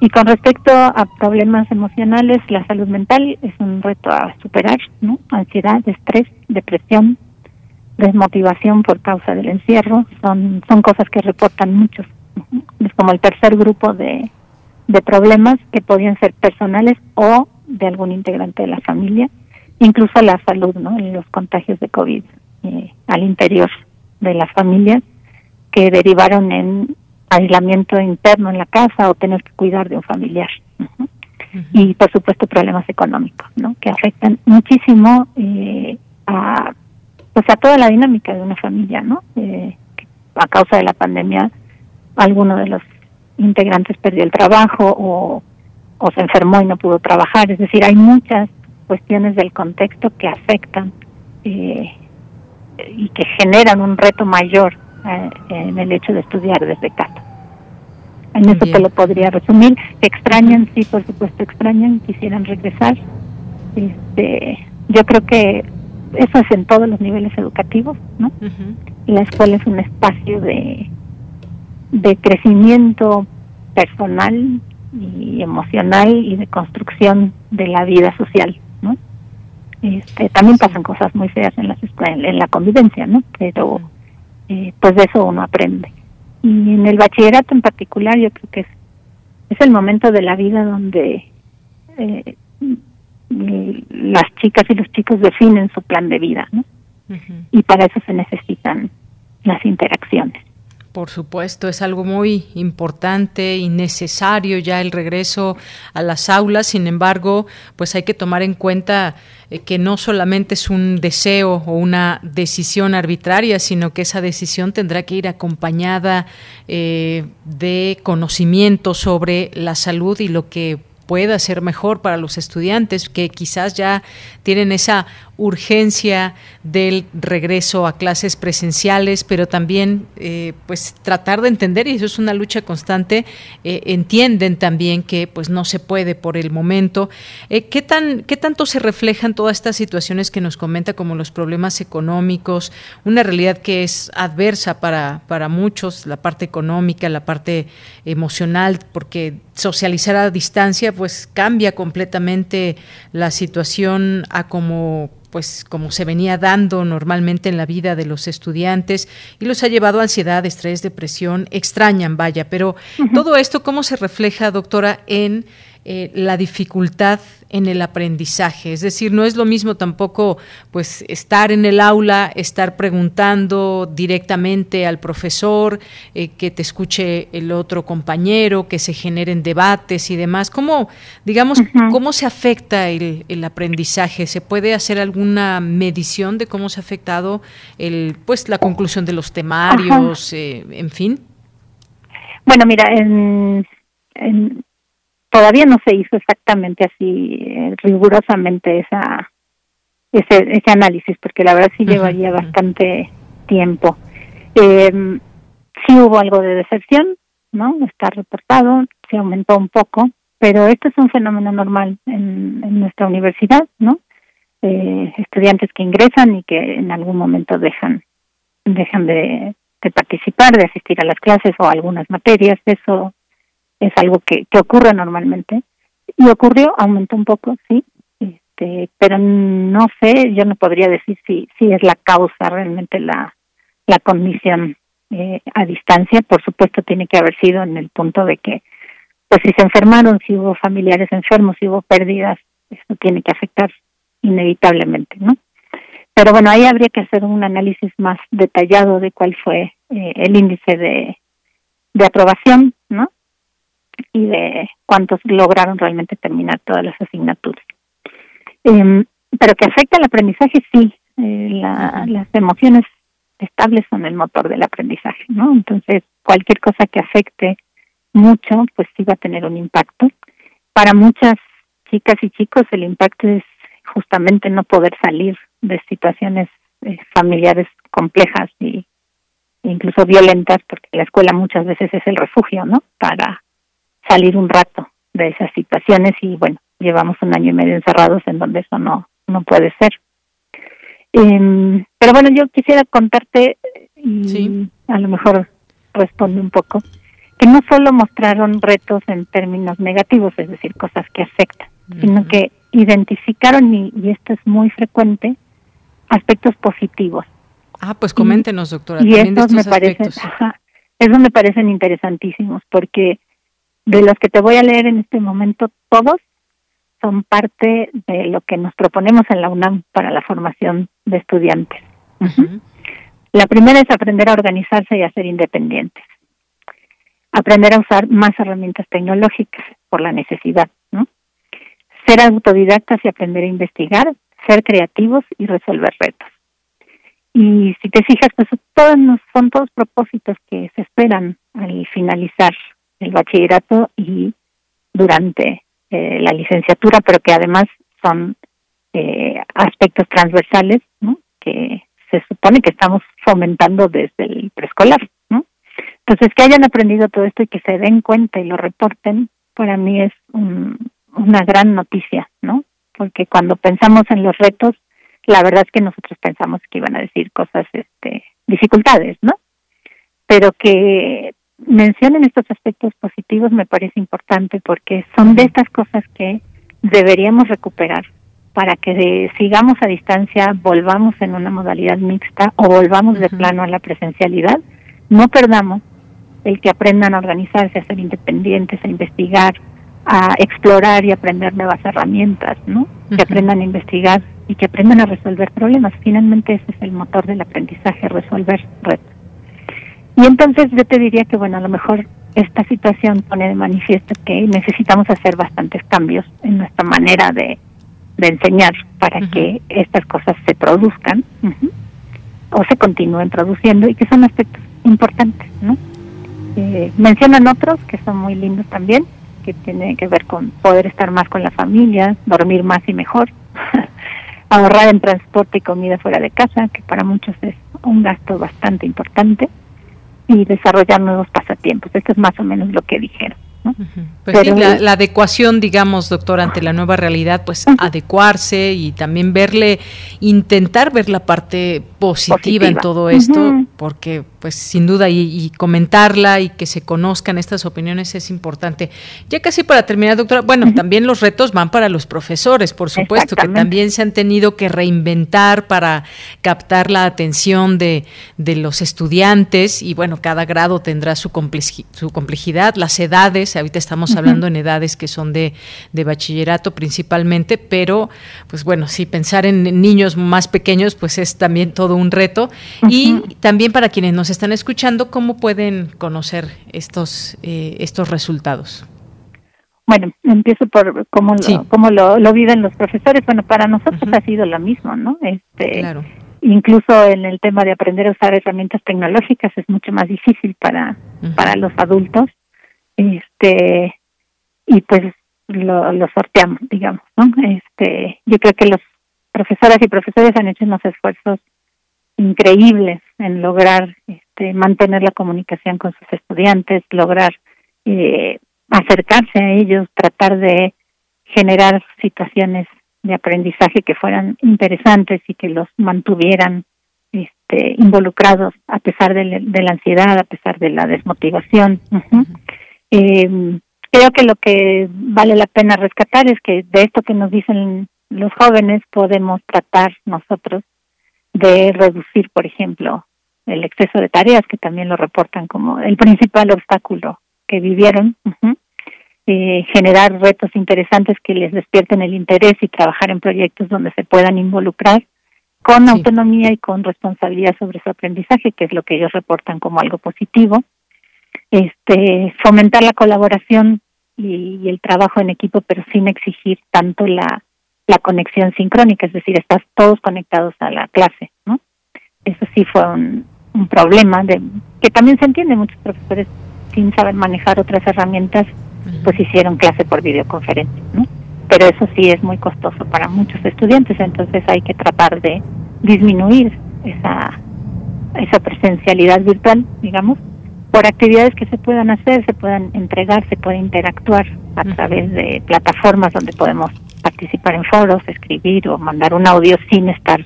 Y con respecto a problemas emocionales, la salud mental es un reto a superar, ¿no? Ansiedad, estrés, depresión, desmotivación por causa del encierro, son, son cosas que reportan muchos. Es como el tercer grupo de, de problemas que podían ser personales o de algún integrante de la familia, incluso la salud, ¿no? Los contagios de COVID eh, al interior de las familias que derivaron en aislamiento interno en la casa o tener que cuidar de un familiar. Y por supuesto problemas económicos, ¿no? Que afectan muchísimo eh, a pues a toda la dinámica de una familia, ¿no? Eh, a causa de la pandemia, alguno de los integrantes perdió el trabajo o, o se enfermó y no pudo trabajar. Es decir, hay muchas cuestiones del contexto que afectan eh, y que generan un reto mayor eh, en el hecho de estudiar desde casa. En eso te lo podría resumir. Extrañan, sí, por supuesto, extrañan, quisieran regresar. Este, yo creo que eso es en todos los niveles educativos, ¿no? La escuela es un espacio de, de crecimiento personal y emocional y de construcción de la vida social, ¿no? Este, también pasan cosas muy feas en, las, en la convivencia, ¿no? Pero eh, pues de eso uno aprende. Y en el bachillerato en particular yo creo que es, es el momento de la vida donde eh, las chicas y los chicos definen su plan de vida, ¿no? Y para eso se necesitan las interacciones.
Por supuesto, es algo muy importante y necesario ya el regreso a las aulas. Sin embargo, pues hay que tomar en cuenta eh, que no solamente es un deseo o una decisión arbitraria, sino que esa decisión tendrá que ir acompañada eh, de conocimiento sobre la salud y lo que pueda ser mejor para los estudiantes que quizás ya tienen esa urgencia del regreso a clases presenciales, pero también eh, pues tratar de entender, y eso es una lucha constante, eh, entienden también que pues no se puede por el momento. Eh, ¿qué, tan, ¿Qué tanto se reflejan todas estas situaciones que nos comenta como los problemas económicos, una realidad que es adversa para, para muchos, la parte económica, la parte emocional, porque socializar a distancia pues cambia completamente la situación a como pues como se venía dando normalmente en la vida de los estudiantes y los ha llevado a ansiedad, estrés, depresión, extrañan, vaya, pero todo esto cómo se refleja, doctora, en eh, la dificultad en el aprendizaje. Es decir, no es lo mismo tampoco pues estar en el aula, estar preguntando directamente al profesor, eh, que te escuche el otro compañero, que se generen debates y demás. ¿Cómo, digamos, cómo se afecta el, aprendizaje? ¿Se puede hacer alguna medición de cómo se ha afectado el, pues, la conclusión de los temarios, eh, en fin?
Bueno, mira, en, todavía no se hizo exactamente así eh, rigurosamente esa ese, ese análisis porque la verdad sí llevaría bastante tiempo. Eh, sí hubo algo de deserción no está reportado se aumentó un poco pero esto es un fenómeno normal en, en nuestra universidad no eh, estudiantes que ingresan y que en algún momento dejan dejan de, de participar de asistir a las clases o a algunas materias eso es algo que, que ocurre normalmente. Y ocurrió, aumentó un poco, sí, este, pero no sé, yo no podría decir si, si es la causa realmente la, la condición eh, a distancia. Por supuesto, tiene que haber sido en el punto de que, pues si se enfermaron, si hubo familiares enfermos, si hubo pérdidas, eso tiene que afectar inevitablemente, ¿no? Pero bueno, ahí habría que hacer un análisis más detallado de cuál fue eh, el índice de, de aprobación, ¿no? Y de cuántos lograron realmente terminar todas las asignaturas. Eh, pero que afecta al aprendizaje, sí. Eh, la, las emociones estables son el motor del aprendizaje, ¿no? Entonces, cualquier cosa que afecte mucho, pues sí va a tener un impacto. Para muchas chicas y chicos, el impacto es justamente no poder salir de situaciones eh, familiares complejas y incluso violentas, porque la escuela muchas veces es el refugio, ¿no? Para salir un rato de esas situaciones y bueno, llevamos un año y medio encerrados en donde eso no, no puede ser. Eh, pero bueno, yo quisiera contarte y a lo mejor responde un poco que no solo mostraron retos en términos negativos, es decir, cosas que afectan, sino que identificaron, y, y, esto es muy frecuente, aspectos positivos.
Ah, pues coméntenos, doctora.
Y estos me parecen, ajá, esos me parecen interesantísimos porque de los que te voy a leer en este momento, todos son parte de lo que nos proponemos en la UNAM para la formación de estudiantes. La primera es aprender a organizarse y a ser independientes. Aprender a usar más herramientas tecnológicas por la necesidad, ¿no? Ser autodidactas y aprender a investigar, ser creativos y resolver retos. Y si te fijas, pues todos son todos propósitos que se esperan al finalizar el bachillerato y durante eh, la licenciatura, pero que además son eh, aspectos transversales ¿no? que se supone que estamos fomentando desde el preescolar. ¿no? Entonces, que hayan aprendido todo esto y que se den cuenta y lo reporten, para mí es una gran noticia, ¿no? Porque cuando pensamos en los retos, la verdad es que nosotros pensamos que iban a decir cosas, este, dificultades, ¿no? Pero que mencionen estos aspectos positivos me parece importante porque son de estas cosas que deberíamos recuperar para que sigamos a distancia, volvamos en una modalidad mixta o volvamos de plano a la presencialidad, no perdamos el que aprendan a organizarse, a ser independientes, a investigar, a explorar y aprender nuevas herramientas, ¿no? Que aprendan a investigar y que aprendan a resolver problemas. Finalmente ese es el motor del aprendizaje, resolver retos. Y entonces yo te diría que, bueno, a lo mejor esta situación pone de manifiesto que necesitamos hacer bastantes cambios en nuestra manera de, enseñar para que estas cosas se produzcan o se continúen produciendo y que son aspectos importantes, ¿no? Eh, mencionan otros que son muy lindos también, que tienen que ver con poder estar más con la familia, dormir más y mejor, ahorrar en transporte y comida fuera de casa, que para muchos es un gasto bastante importante, y desarrollar nuevos pasatiempos. Esto es más o menos lo que dijeron.
Pues sí, la, adecuación, digamos, doctor, ante la nueva realidad, pues adecuarse y también verle, intentar ver la parte positiva, en todo esto, porque pues sin duda y, comentarla y que se conozcan estas opiniones es importante. Ya casi para terminar, doctora, bueno, también los retos van para los profesores, por supuesto, que también se han tenido que reinventar para captar la atención de, de los estudiantes y bueno, cada grado tendrá su, su complejidad, las edades, ahorita estamos hablando en edades que son de, de bachillerato principalmente, pero pues bueno, si pensar en niños más pequeños, pues es también todo un reto y también para quienes nos están escuchando, ¿cómo pueden conocer estos, eh, estos resultados?
Bueno, empiezo por cómo, lo, cómo lo, lo, viven los profesores. Bueno, para nosotros ha sido lo mismo, ¿no? Este, Incluso en el tema de aprender a usar herramientas tecnológicas es mucho más difícil para, para los adultos. Este, y pues lo, sorteamos, digamos, ¿no? Este, yo creo que los profesoras y profesores han hecho unos esfuerzos increíbles en lograr este, mantener la comunicación con sus estudiantes, lograr eh, acercarse a ellos, tratar de generar situaciones de aprendizaje que fueran interesantes y que los mantuvieran este, involucrados a pesar de, la ansiedad, a pesar de la desmotivación. Eh, creo que lo que vale la pena rescatar es que de esto que nos dicen los jóvenes podemos tratar nosotros de reducir, por ejemplo, el exceso de tareas, que también lo reportan como el principal obstáculo que vivieron, eh, generar retos interesantes que les despierten el interés y trabajar en proyectos donde se puedan involucrar con autonomía y con responsabilidad sobre su aprendizaje, que es lo que ellos reportan como algo positivo. Este, fomentar la colaboración y, y el trabajo en equipo, pero sin exigir tanto la la conexión sincrónica, es decir, estás todos conectados a la clase, ¿no? Eso sí fue un, problema de que también se entiende, muchos profesores sin saber manejar otras herramientas, pues hicieron clase por videoconferencia, ¿no? Pero eso sí es muy costoso para muchos estudiantes, entonces hay que tratar de disminuir esa esa presencialidad virtual, digamos, por actividades que se puedan hacer, se puedan entregar, se puede interactuar a través de plataformas donde podemos participar en foros, escribir o mandar un audio sin estar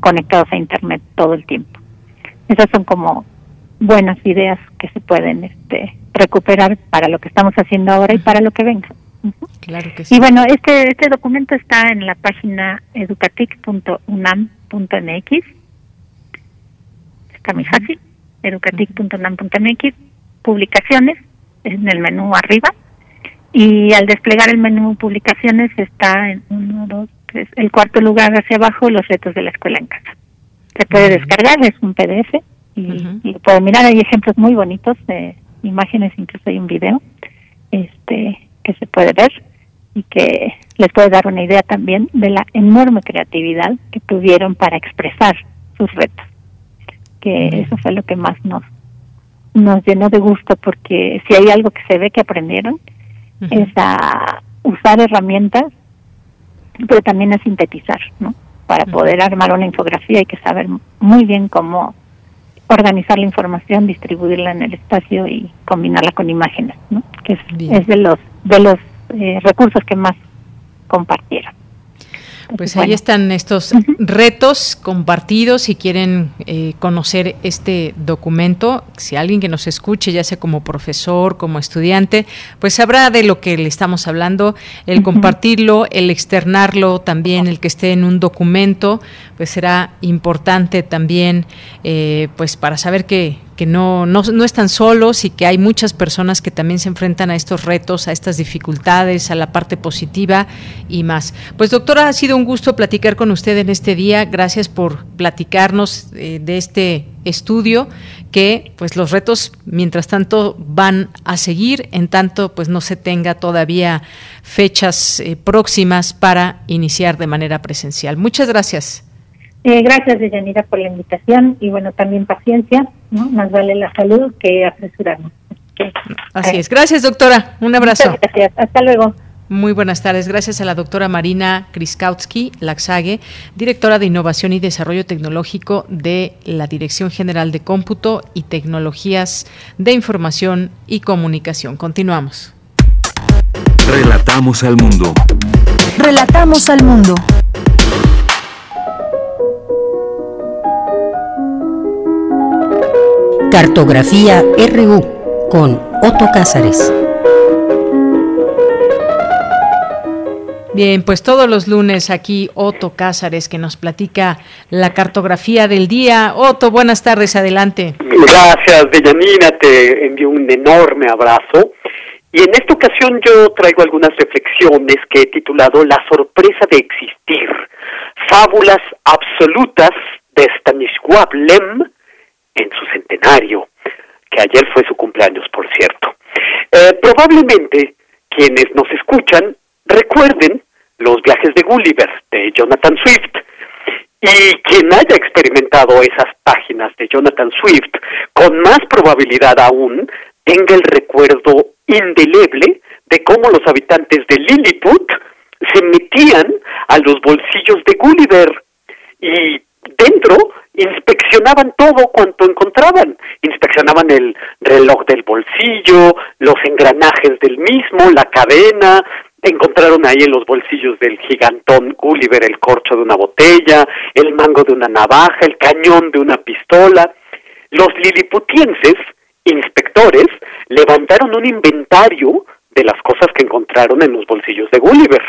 conectados a internet todo el tiempo. Esas son como buenas ideas que se pueden este, recuperar para lo que estamos haciendo ahora y para lo que venga.
Claro que sí.
Y bueno, este este documento está en la página educatic.unam.mx. Está muy fácil. educatic.unam.mx. Publicaciones en el menú arriba y al desplegar el menú publicaciones está en uno, dos, tres, el cuarto lugar hacia abajo los retos de la escuela en casa. Se puede descargar, es un PDF y, puede mirar, hay ejemplos muy bonitos de imágenes, incluso hay un video este que se puede ver y que les puede dar una idea también de la enorme creatividad que tuvieron para expresar sus retos. Que eso fue lo que más nos nos llenó de gusto porque si hay algo que se ve que aprendieron es a usar herramientas, pero también a sintetizar, ¿no? Para poder armar una infografía hay que saber muy bien cómo organizar la información, distribuirla en el espacio y combinarla con imágenes, ¿no? Que es, de los de los eh, recursos que más compartieron.
Pues ahí están estos retos compartidos. Si quieren eh, conocer este documento, si alguien que nos escuche, ya sea como profesor, como estudiante, pues sabrá de lo que le estamos hablando. El compartirlo, el externarlo también, el que esté en un documento, pues será importante también, eh, pues para saber que que no, no, no, están solos y que hay muchas personas que también se enfrentan a estos retos, a estas dificultades, a la parte positiva y más. Pues doctora, ha sido un gusto platicar con usted en este día. Gracias por platicarnos eh, de este estudio que pues los retos mientras tanto van a seguir en tanto pues no se tenga todavía fechas eh, próximas para iniciar de manera presencial. Muchas gracias.
Eh, gracias, Deyanira, por la invitación y bueno, también paciencia, ¿no? Más vale la salud que apresurarnos.
Así es. Gracias, doctora. Un abrazo.
gracias. Hasta luego.
Muy buenas tardes. Gracias a la doctora Marina Kriskautsky Laxague, directora de Innovación y Desarrollo Tecnológico de la Dirección General de Cómputo y Tecnologías de Información y Comunicación. Continuamos.
Relatamos al mundo.
Relatamos al mundo.
Cartografía RU con Otto Cázares.
Bien, pues todos los lunes aquí Otto Cázares que nos platica la cartografía del día. Otto, buenas tardes, adelante.
Gracias, Deyanina, te envío un enorme abrazo. Y en esta ocasión yo traigo algunas reflexiones que he titulado La sorpresa de existir, fábulas absolutas de Stanisław Lem en su centenario, que ayer fue su cumpleaños, por cierto. Eh, probablemente quienes nos escuchan recuerden los viajes de Gulliver de Jonathan Swift. Y quien haya experimentado esas páginas de Jonathan Swift, con más probabilidad aún, tenga el recuerdo indeleble de cómo los habitantes de Lilliput se metían a los bolsillos de Gulliver y dentro inspeccionaban todo cuanto encontraban. Inspeccionaban el reloj del bolsillo, los engranajes del mismo, la cadena, encontraron ahí en los bolsillos del gigantón Gulliver el corcho de una botella, el mango de una navaja, el cañón de una pistola. Los liliputienses, inspectores, levantaron un inventario de las cosas que encontraron en los bolsillos de Gulliver.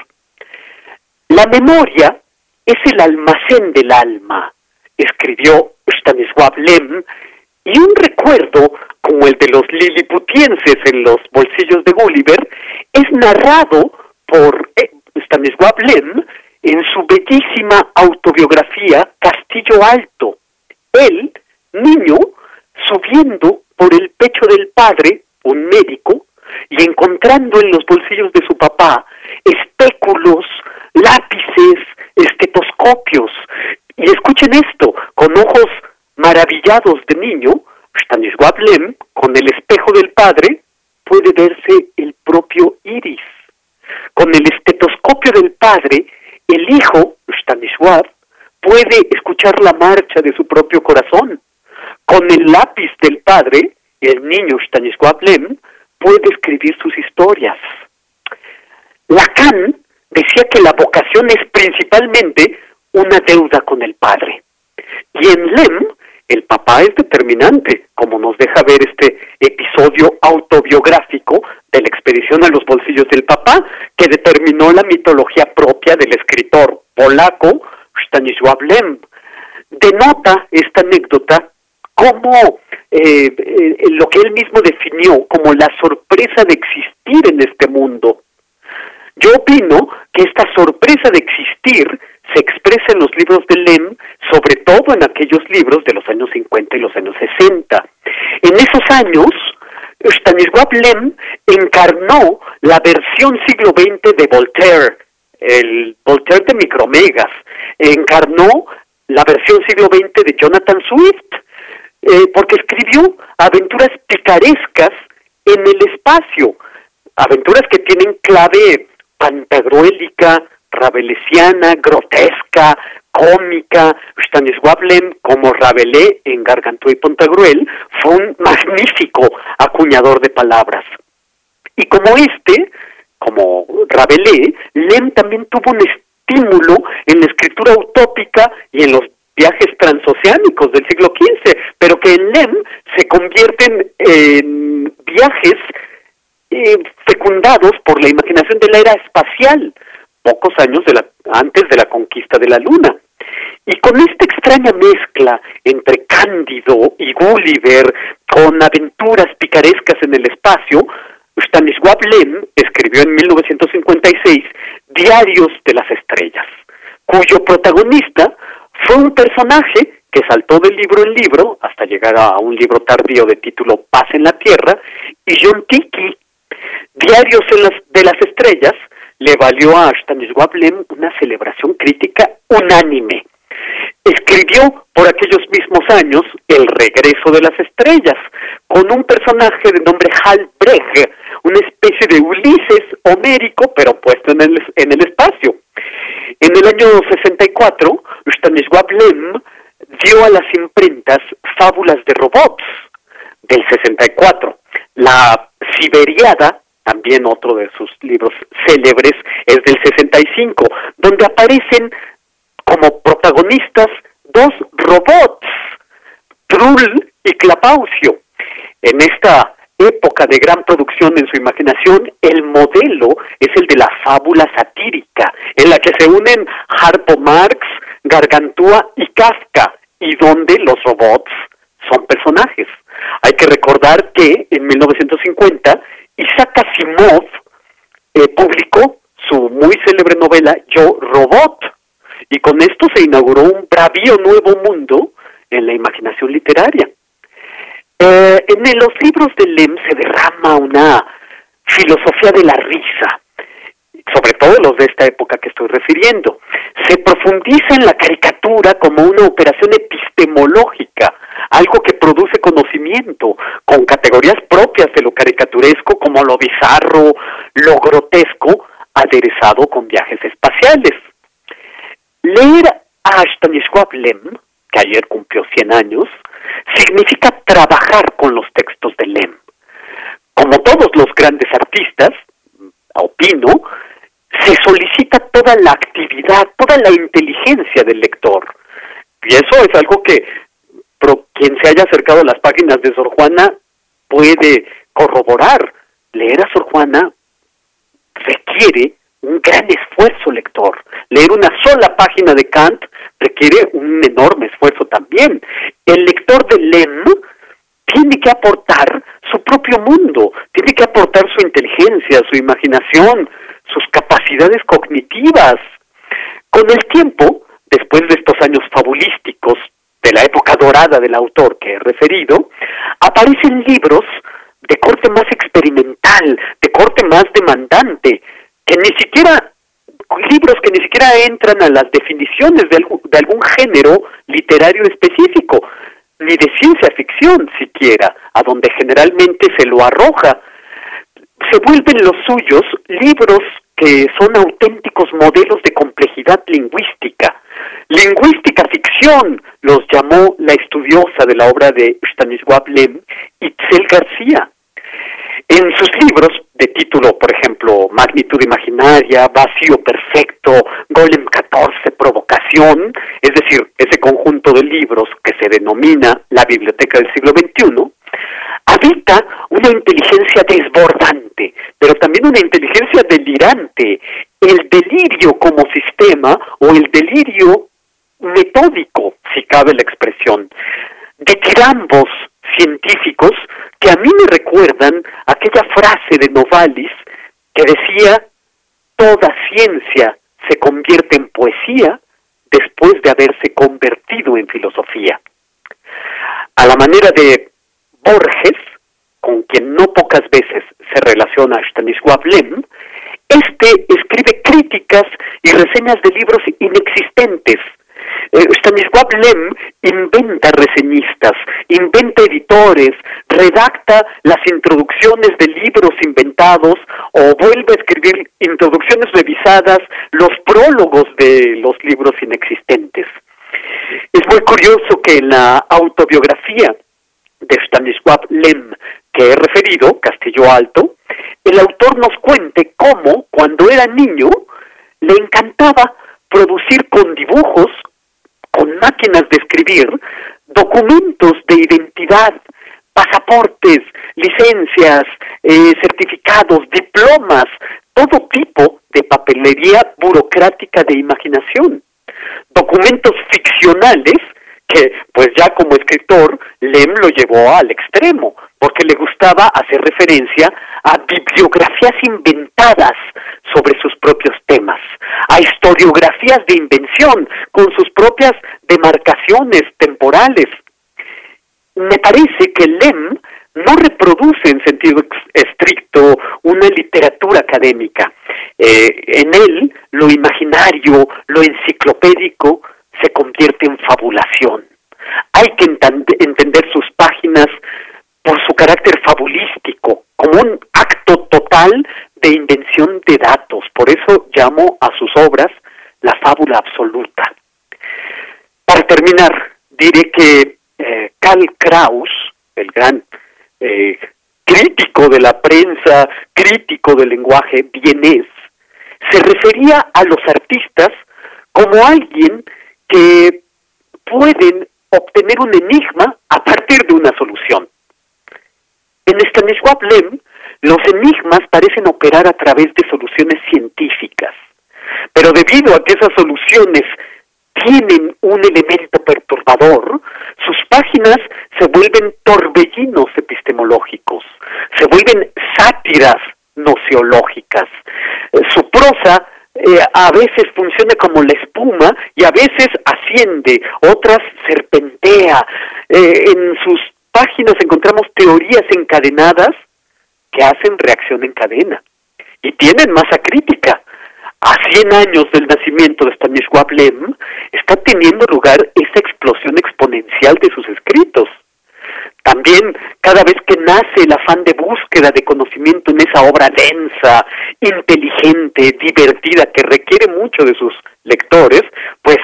La memoria es el almacén del alma, escribió Stanisław Lem, y un recuerdo como el de los liliputienses en los bolsillos de Gulliver es narrado por eh, Stanisław Lem en su bellísima autobiografía Castillo Alto. Él, niño, subiendo por el pecho del padre, un médico, y encontrando en los bolsillos de su papá espéculos, lápices, estetoscopios. Y escuchen esto, con ojos maravillados de niño, Stanisław Lem, con el espejo del padre, puede verse el propio iris. Con el estetoscopio del padre, el hijo, Stanisław, puede escuchar la marcha de su propio corazón. Con el lápiz del padre, el niño Stanisław Lem puede escribir sus historias. Lacan decía que la vocación es principalmente una deuda con el padre. Y en Lem, el papá es determinante, como nos deja ver este episodio autobiográfico de la expedición a los bolsillos del papá, que determinó la mitología propia del escritor polaco Stanisław Lem. Denota esta anécdota como eh, eh, lo que él mismo definió como la sorpresa de existir en este mundo. Yo opino que esta sorpresa de existir se expresa en los libros de Lem, sobre todo en aquellos libros de los años 50 y los años 60. En esos años, Stanisław Lem encarnó la versión siglo XX de Voltaire, el Voltaire de Micromegas, encarnó la versión siglo XX de Jonathan Swift, eh, porque escribió aventuras picarescas en el espacio, aventuras que tienen clave pantagruélica, rabelesiana, grotesca, cómica. Stanisław como Rabelais en Gargantúa y Pantagruel, fue un magnífico acuñador de palabras. Y como este, como Rabelais, Lem también tuvo un estímulo en la escritura utópica y en los viajes transoceánicos del siglo XV, pero que en Lem se convierten en viajes eh, fecundados por la imaginación de la era espacial, pocos años de la, antes de la conquista de la Luna. Y con esta extraña mezcla entre Cándido y Gulliver, con aventuras picarescas en el espacio, Stanisław Lem escribió en 1956 Diarios de las Estrellas, cuyo protagonista fue un personaje que saltó de libro en libro hasta llegar a un libro tardío de título Paz en la Tierra, y John Tiki, Diarios de las Estrellas, le valió a Stanisław Lem una celebración crítica unánime. Escribió por aquellos mismos años El regreso de las estrellas, con un personaje de nombre Hal Brecht, una especie de Ulises homérico, pero puesto en el, en el espacio. En el año 64, Stanisław Lem dio a las imprentas Fábulas de Robots, del 64. La Siberiada, también otro de sus libros célebres, es del 65, donde aparecen como protagonistas dos robots, Trull y Clapaucio. En esta época de gran producción en su imaginación, el modelo es el de la fábula satírica, en la que se unen Harpo Marx, Gargantúa y Kafka, y donde los robots son personajes. Hay que recordar que en 1950 Isaac Asimov eh, publicó su muy célebre novela Yo Robot, y con esto se inauguró un bravío nuevo mundo en la imaginación literaria. Eh, en los libros de Lem se derrama una filosofía de la risa, sobre todo los de esta época que estoy refiriendo. Se profundiza en la caricatura como una operación epistemológica, algo que produce conocimiento, con categorías propias de lo caricaturesco como lo bizarro, lo grotesco, aderezado con viajes espaciales. Leer a Stanisław Lem, que ayer cumplió 100 años, significa trabajar con los textos de Lem. Como todos los grandes artistas, opino, se solicita toda la actividad, toda la inteligencia del lector. Y eso es algo que quien se haya acercado a las páginas de Sor Juana puede corroborar. Leer a Sor Juana requiere un gran esfuerzo lector. Leer una sola página de Kant requiere un enorme esfuerzo también. El lector de Lem tiene que aportar su propio mundo, tiene que aportar su inteligencia, su imaginación, sus capacidades cognitivas. Con el tiempo, después de estos años fabulísticos de la época dorada del autor que he referido, aparecen libros de corte más experimental, de corte más demandante, que ni siquiera libros que ni siquiera entran a las definiciones de algún, de algún género literario específico, ni de ciencia ficción siquiera, a donde generalmente se lo arroja. Se vuelven los suyos libros que son auténticos modelos de complejidad lingüística. Lingüística ficción los llamó la estudiosa de la obra de Stanisław Lem, Itzel García. En sus libros de título, por ejemplo, Magnitud Imaginaria, Vacío Perfecto, Golem 14, Provocación, es decir, ese conjunto de libros que se denomina la Biblioteca del siglo XXI, habita una inteligencia desbordante, pero también una inteligencia delirante, el delirio como sistema o el delirio metódico, si cabe la expresión, de tirambos científicos que a mí me recuerdan aquella frase de Novalis que decía, toda ciencia se convierte en poesía después de haberse convertido en filosofía. A la manera de Borges, con quien no pocas veces se relaciona Stanisław Lem, este escribe críticas y reseñas de libros inexistentes eh, Stanisław Lem inventa reseñistas, inventa editores, redacta las introducciones de libros inventados o vuelve a escribir introducciones revisadas, los prólogos de los libros inexistentes. Es muy curioso que en la autobiografía de Stanisław Lem que he referido, Castillo Alto, el autor nos cuente cómo, cuando era niño, le encantaba producir con dibujos, con máquinas de escribir documentos de identidad, pasaportes, licencias, eh, certificados, diplomas, todo tipo de papelería burocrática de imaginación. documentos ficcionales que pues ya como escritor Lem lo llevó al extremo, porque le gustaba hacer referencia a bibliografías inventadas sobre sus propios temas, a historiografías de invención con sus propias demarcaciones temporales. Me parece que Lem no reproduce en sentido estricto una literatura académica. Eh, en él, lo imaginario, lo enciclopédico, se convierte en fabulación. Hay que entender sus páginas por su carácter fabulístico, como un acto total de invención de datos. Por eso llamo a sus obras la fábula absoluta. Para terminar, diré que eh, Karl Kraus, el gran eh, crítico de la prensa, crítico del lenguaje vienés, se refería a los artistas como alguien que pueden obtener un enigma a partir de una solución. En Stanisław Lem, los enigmas parecen operar a través de soluciones científicas, pero debido a que esas soluciones tienen un elemento perturbador, sus páginas se vuelven torbellinos epistemológicos, se vuelven sátiras nociológicas. Eh, su prosa eh, a veces funciona como la espuma y a veces asciende, otras serpentea. Eh, en sus páginas encontramos teorías encadenadas que hacen reacción en cadena y tienen masa crítica. A 100 años del nacimiento de Stanisław Lem está teniendo lugar esa explosión exponencial de sus escritos. También cada vez que nace el afán de búsqueda de conocimiento en esa obra densa, inteligente, divertida, que requiere mucho de sus lectores, pues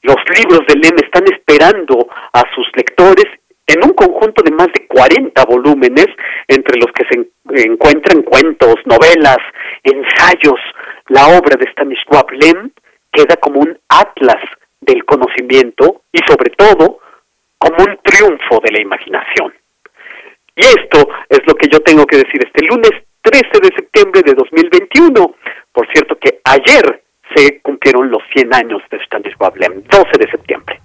los libros de Lem están esperando a sus lectores en un conjunto de más de 40 volúmenes, entre los que se encuentran cuentos, novelas, ensayos. La obra de Stanisław Lem queda como un atlas del conocimiento y sobre todo como un triunfo de la imaginación. Y esto es lo que yo tengo que decir este lunes 13 de septiembre de 2021. Por cierto que ayer se cumplieron los 100 años de Stanislaw Lem, 12 de septiembre.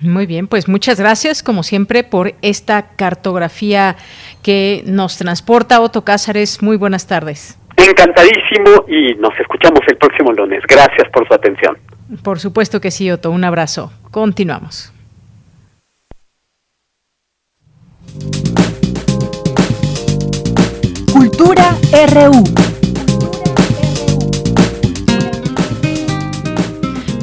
Muy bien, pues muchas gracias como siempre por esta cartografía que nos transporta Otto Cázares. Muy buenas tardes.
Encantadísimo y nos escuchamos el próximo lunes. Gracias por su atención.
Por supuesto que sí, Otto. Un abrazo. Continuamos.
Cultura RU.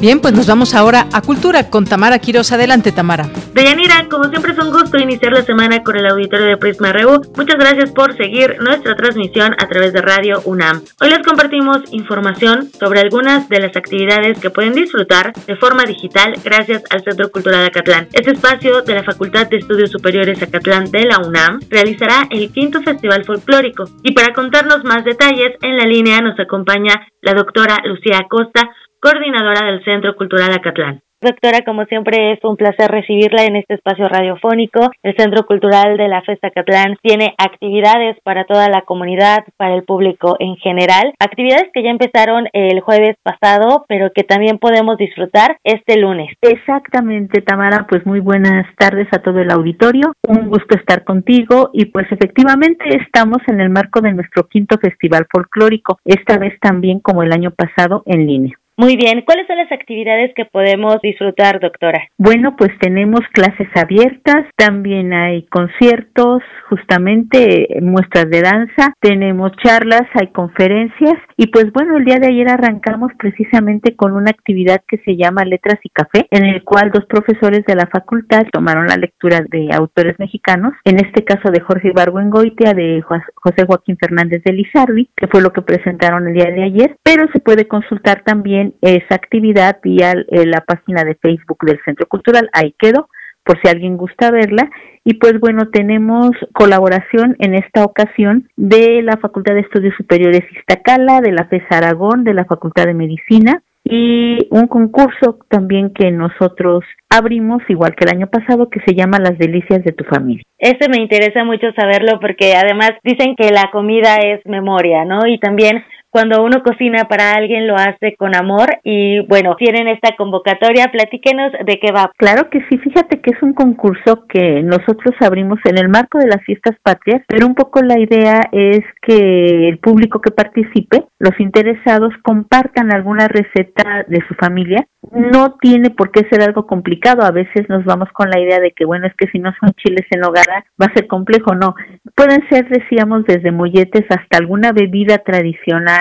Bien, pues nos vamos ahora a Cultura con Tamara Quiroz. Adelante, Tamara.
Deyanira, como siempre es un gusto iniciar la semana con el auditorio de Prisma RU. Muchas gracias por seguir nuestra transmisión a través de Radio UNAM. Hoy les compartimos información sobre algunas de las actividades que pueden disfrutar de forma digital gracias al Centro Cultural Acatlán. Este espacio de la Facultad de Estudios Superiores Acatlán de la UNAM realizará el quinto Festival Folclórico. Y para contarnos más detalles, en la línea nos acompaña la doctora Lucía Acosta, coordinadora del Centro Cultural Acatlán.
Doctora, como siempre es un placer recibirla en este espacio radiofónico. El Centro Cultural de la Festa Catlán tiene actividades para toda la comunidad, para el público en general. Actividades que ya empezaron el jueves pasado, pero que también podemos disfrutar este lunes.
Exactamente, Tamara. Pues muy buenas tardes a todo el auditorio. Un gusto estar contigo y pues efectivamente estamos en el marco de nuestro quinto festival folclórico, esta vez también como el año pasado en línea.
Muy bien, ¿cuáles son las actividades que podemos disfrutar, doctora?
Bueno, pues tenemos clases abiertas, también hay conciertos, justamente muestras de danza, tenemos charlas, hay conferencias y pues bueno, el día de ayer arrancamos precisamente con una actividad que se llama Letras y Café, en el cual dos profesores de la facultad tomaron la lectura de autores mexicanos, en este caso de Jorge Ibargüengoitia, de José Joaquín Fernández de Lizardi, que fue lo que presentaron el día de ayer, pero se puede consultar también esa actividad vía eh, la página de Facebook del Centro Cultural. Ahí quedó, por si alguien gusta verla. Y pues bueno, tenemos colaboración en esta ocasión de la Facultad de Estudios Superiores Iztacala, de la FES Aragón, de la Facultad de Medicina y un concurso también que nosotros abrimos, igual que el año pasado, que se llama Las Delicias de tu Familia.
Este me interesa mucho saberlo porque además dicen que la comida es memoria, ¿no? Y también cuando uno cocina para alguien lo hace con amor y bueno, tienen esta convocatoria, platíquenos de qué va.
Claro que sí, fíjate que es un concurso que nosotros abrimos en el marco de las fiestas patrias, pero un poco la idea es que el público que participe, los interesados compartan alguna receta de su familia. No tiene por qué ser algo complicado, a veces nos vamos con la idea de que bueno, es que si no son chiles en hogada va a ser complejo, no. Pueden ser, decíamos, desde molletes hasta alguna bebida tradicional,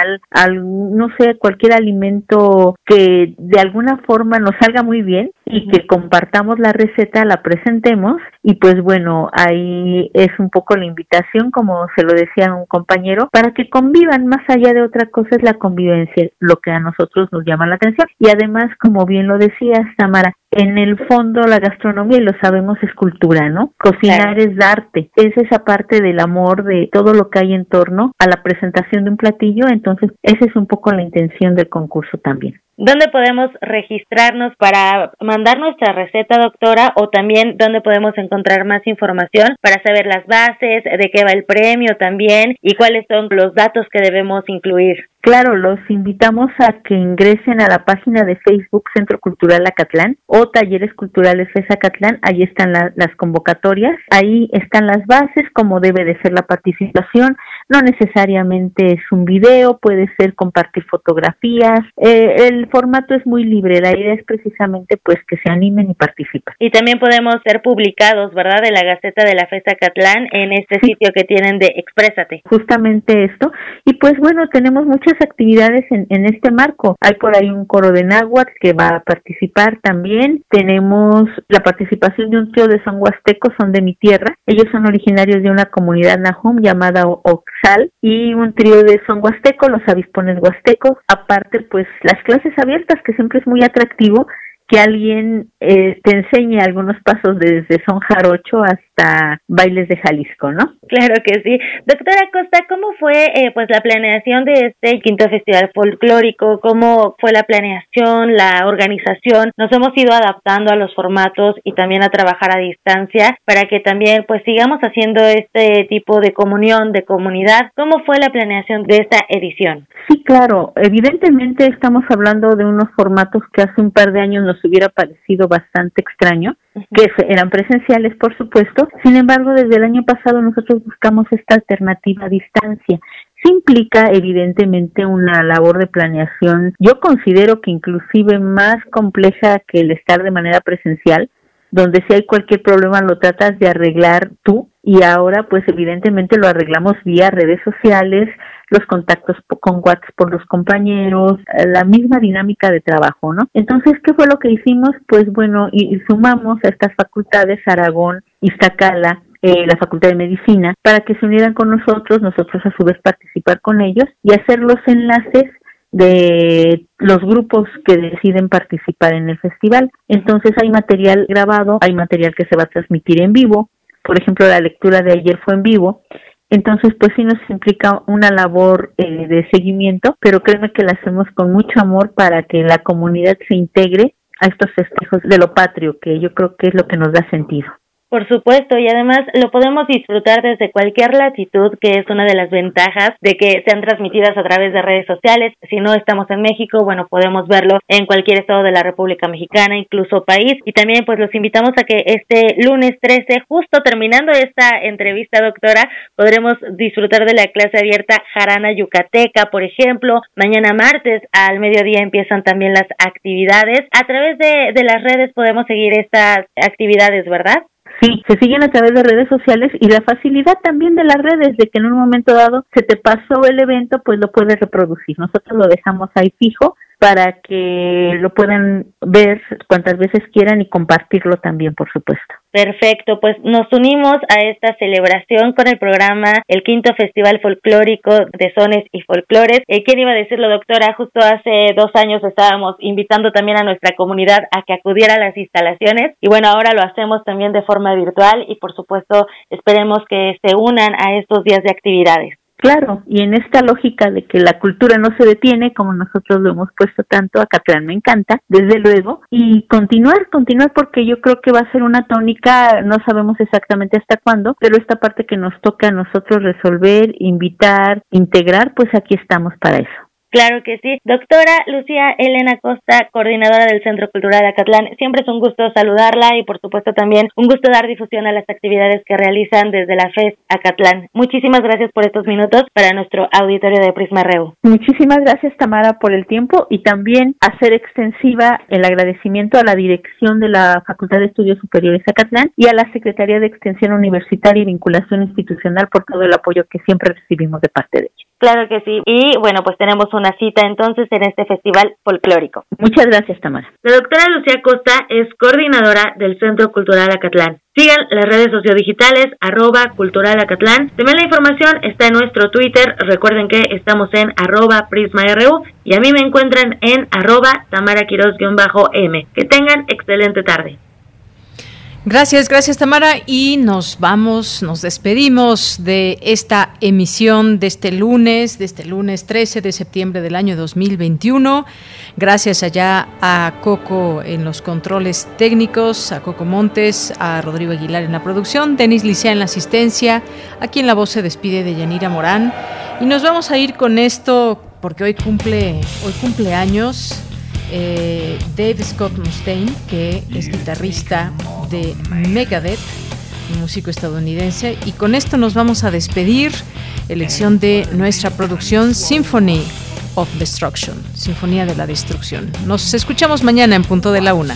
no sé, cualquier alimento que de alguna forma nos salga muy bien y que compartamos la receta, la presentemos y pues bueno, ahí es un poco la invitación, como se lo decía un compañero, para que convivan más allá de otra cosa es la convivencia, lo que a nosotros nos llama la atención y además, como bien lo decía Samara, en el fondo la gastronomía, y lo sabemos, es cultura, ¿no? Cocinar es arte, es esa parte del amor de todo lo que hay en torno a la presentación de un platillo, entonces esa es un poco la intención del concurso también.
¿Dónde podemos registrarnos para mandar nuestra receta, doctora? O también dónde podemos encontrar más información para saber las bases, de qué va el premio también y cuáles son los datos que debemos incluir.
Claro, los invitamos a que ingresen a la página de Facebook Centro Cultural Acatlán o Talleres Culturales de Zacatlán. Ahí están las convocatorias, ahí están las bases, cómo debe de ser la participación. No necesariamente es un video, puede ser compartir fotografías. Eh, el formato es muy libre, la idea es precisamente pues que se animen y participen.
Y también podemos ser publicados, ¿verdad? De la Gaceta de la Festa Catlán en este sitio que tienen de Exprésate.
Justamente esto. Y pues bueno, tenemos muchas actividades en, en este marco. Hay por ahí un coro de náhuatl que va a participar también. Tenemos la participación de un trío de son huastecos, son de mi tierra. Ellos son originarios de una comunidad nahum llamada Oxal y un trío de son huasteco, los avispones huastecos. Aparte, pues las clases abiertas, que siempre es muy atractivo que alguien eh, te enseñe algunos pasos desde son jarocho hasta bailes de Jalisco, ¿no?
Claro que sí. Doctora Costa, ¿cómo fue eh, pues la planeación de este quinto festival folclórico? ¿Cómo fue la planeación, la organización? Nos hemos ido adaptando a los formatos y también a trabajar a distancia para que también pues sigamos haciendo este tipo de comunión, de comunidad. ¿Cómo fue la planeación de esta edición?
Sí, claro. Evidentemente estamos hablando de unos formatos que hace un par de años nos hubiera parecido bastante extraño, que eran presenciales, por supuesto. Sin embargo, desde el año pasado nosotros buscamos esta alternativa a distancia. Sí implica evidentemente una labor de planeación, yo considero que inclusive más compleja que el estar de manera presencial, donde si hay cualquier problema lo tratas de arreglar tú y ahora pues evidentemente lo arreglamos vía redes sociales, los contactos con WhatsApp por los compañeros, eh, la misma dinámica de trabajo, ¿no? Entonces, ¿qué fue lo que hicimos? Pues bueno, y, sumamos a estas facultades Aragón, Iztacala, eh, la Facultad de Medicina, para que se unieran con nosotros, nosotros a su vez participar con ellos y hacer los enlaces de los grupos que deciden participar en el festival. Entonces hay material grabado, hay material que se va a transmitir en vivo. Por ejemplo, la lectura de ayer fue en vivo entonces, pues sí nos implica una labor eh, de seguimiento, pero créeme que la hacemos con mucho amor para que la comunidad se integre a estos festejos de lo patrio, que yo creo que es lo que nos da sentido.
Por supuesto, y además lo podemos disfrutar desde cualquier latitud, que es una de las ventajas de que sean transmitidas a través de redes sociales. Si no estamos en México, bueno, podemos verlo en cualquier estado de la República Mexicana, incluso país. Y también pues los invitamos a que este lunes 13, justo terminando esta entrevista, doctora, podremos disfrutar de la clase abierta Jarana Yucateca, por ejemplo. Mañana martes al mediodía empiezan también las actividades. A través de, de las redes podemos seguir estas actividades, ¿verdad?
Sí, se siguen a través de redes sociales y la facilidad también de las redes de que en un momento dado se te pasó el evento, pues lo puedes reproducir. Nosotros lo dejamos ahí fijo para que lo puedan ver cuantas veces quieran y compartirlo también, por supuesto.
Perfecto, pues nos unimos a esta celebración con el programa El Quinto Festival Folclórico de Sones y Folclores. Eh, ¿Quién iba a decirlo, doctora? Justo hace dos años estábamos invitando también a nuestra comunidad a que acudiera a las instalaciones y bueno, ahora lo hacemos también de forma virtual y por supuesto esperemos que se unan a estos días de actividades.
Claro, y en esta lógica de que la cultura no se detiene, como nosotros lo hemos puesto tanto, a Catlán me encanta, desde luego, y continuar, continuar porque yo creo que va a ser una tónica, no sabemos exactamente hasta cuándo, pero esta parte que nos toca a nosotros resolver, invitar, integrar, pues aquí estamos para eso.
Claro que sí. Doctora Lucía Elena Costa, coordinadora del Centro Cultural Acatlán, siempre es un gusto saludarla y por supuesto también un gusto dar difusión a las actividades que realizan desde la FES Acatlán. Muchísimas gracias por estos minutos para nuestro auditorio de Prisma Reu.
Muchísimas gracias Tamara por el tiempo y también hacer extensiva el agradecimiento a la dirección de la Facultad de Estudios Superiores Acatlán y a la Secretaría de Extensión Universitaria y Vinculación Institucional por todo el apoyo que siempre recibimos de parte de ellos.
Claro que sí. Y bueno, pues tenemos una cita entonces en este festival folclórico.
Muchas gracias, Tamara.
La doctora Lucía Costa es coordinadora del Centro Cultural Acatlán. Sigan las redes sociodigitales, arroba cultural Acatlán. También la información está en nuestro Twitter. Recuerden que estamos en arroba prisma.ru y a mí me encuentran en arroba tamaraquiros-m. Que tengan excelente tarde.
Gracias, gracias Tamara. Y nos vamos, nos despedimos de esta emisión de este lunes, de este lunes 13 de septiembre del año 2021. Gracias allá a Coco en los controles técnicos, a Coco Montes, a Rodrigo Aguilar en la producción, Denis Licea en la asistencia. Aquí en la voz se despide de Yanira Morán. Y nos vamos a ir con esto porque hoy cumple, hoy cumple años eh, Dave Scott Mustaine, que es guitarrista de Megadeth, un músico estadounidense. Y con esto nos vamos a despedir. Elección de nuestra producción Symphony of Destruction, Sinfonía de la Destrucción. Nos escuchamos mañana en punto de la una.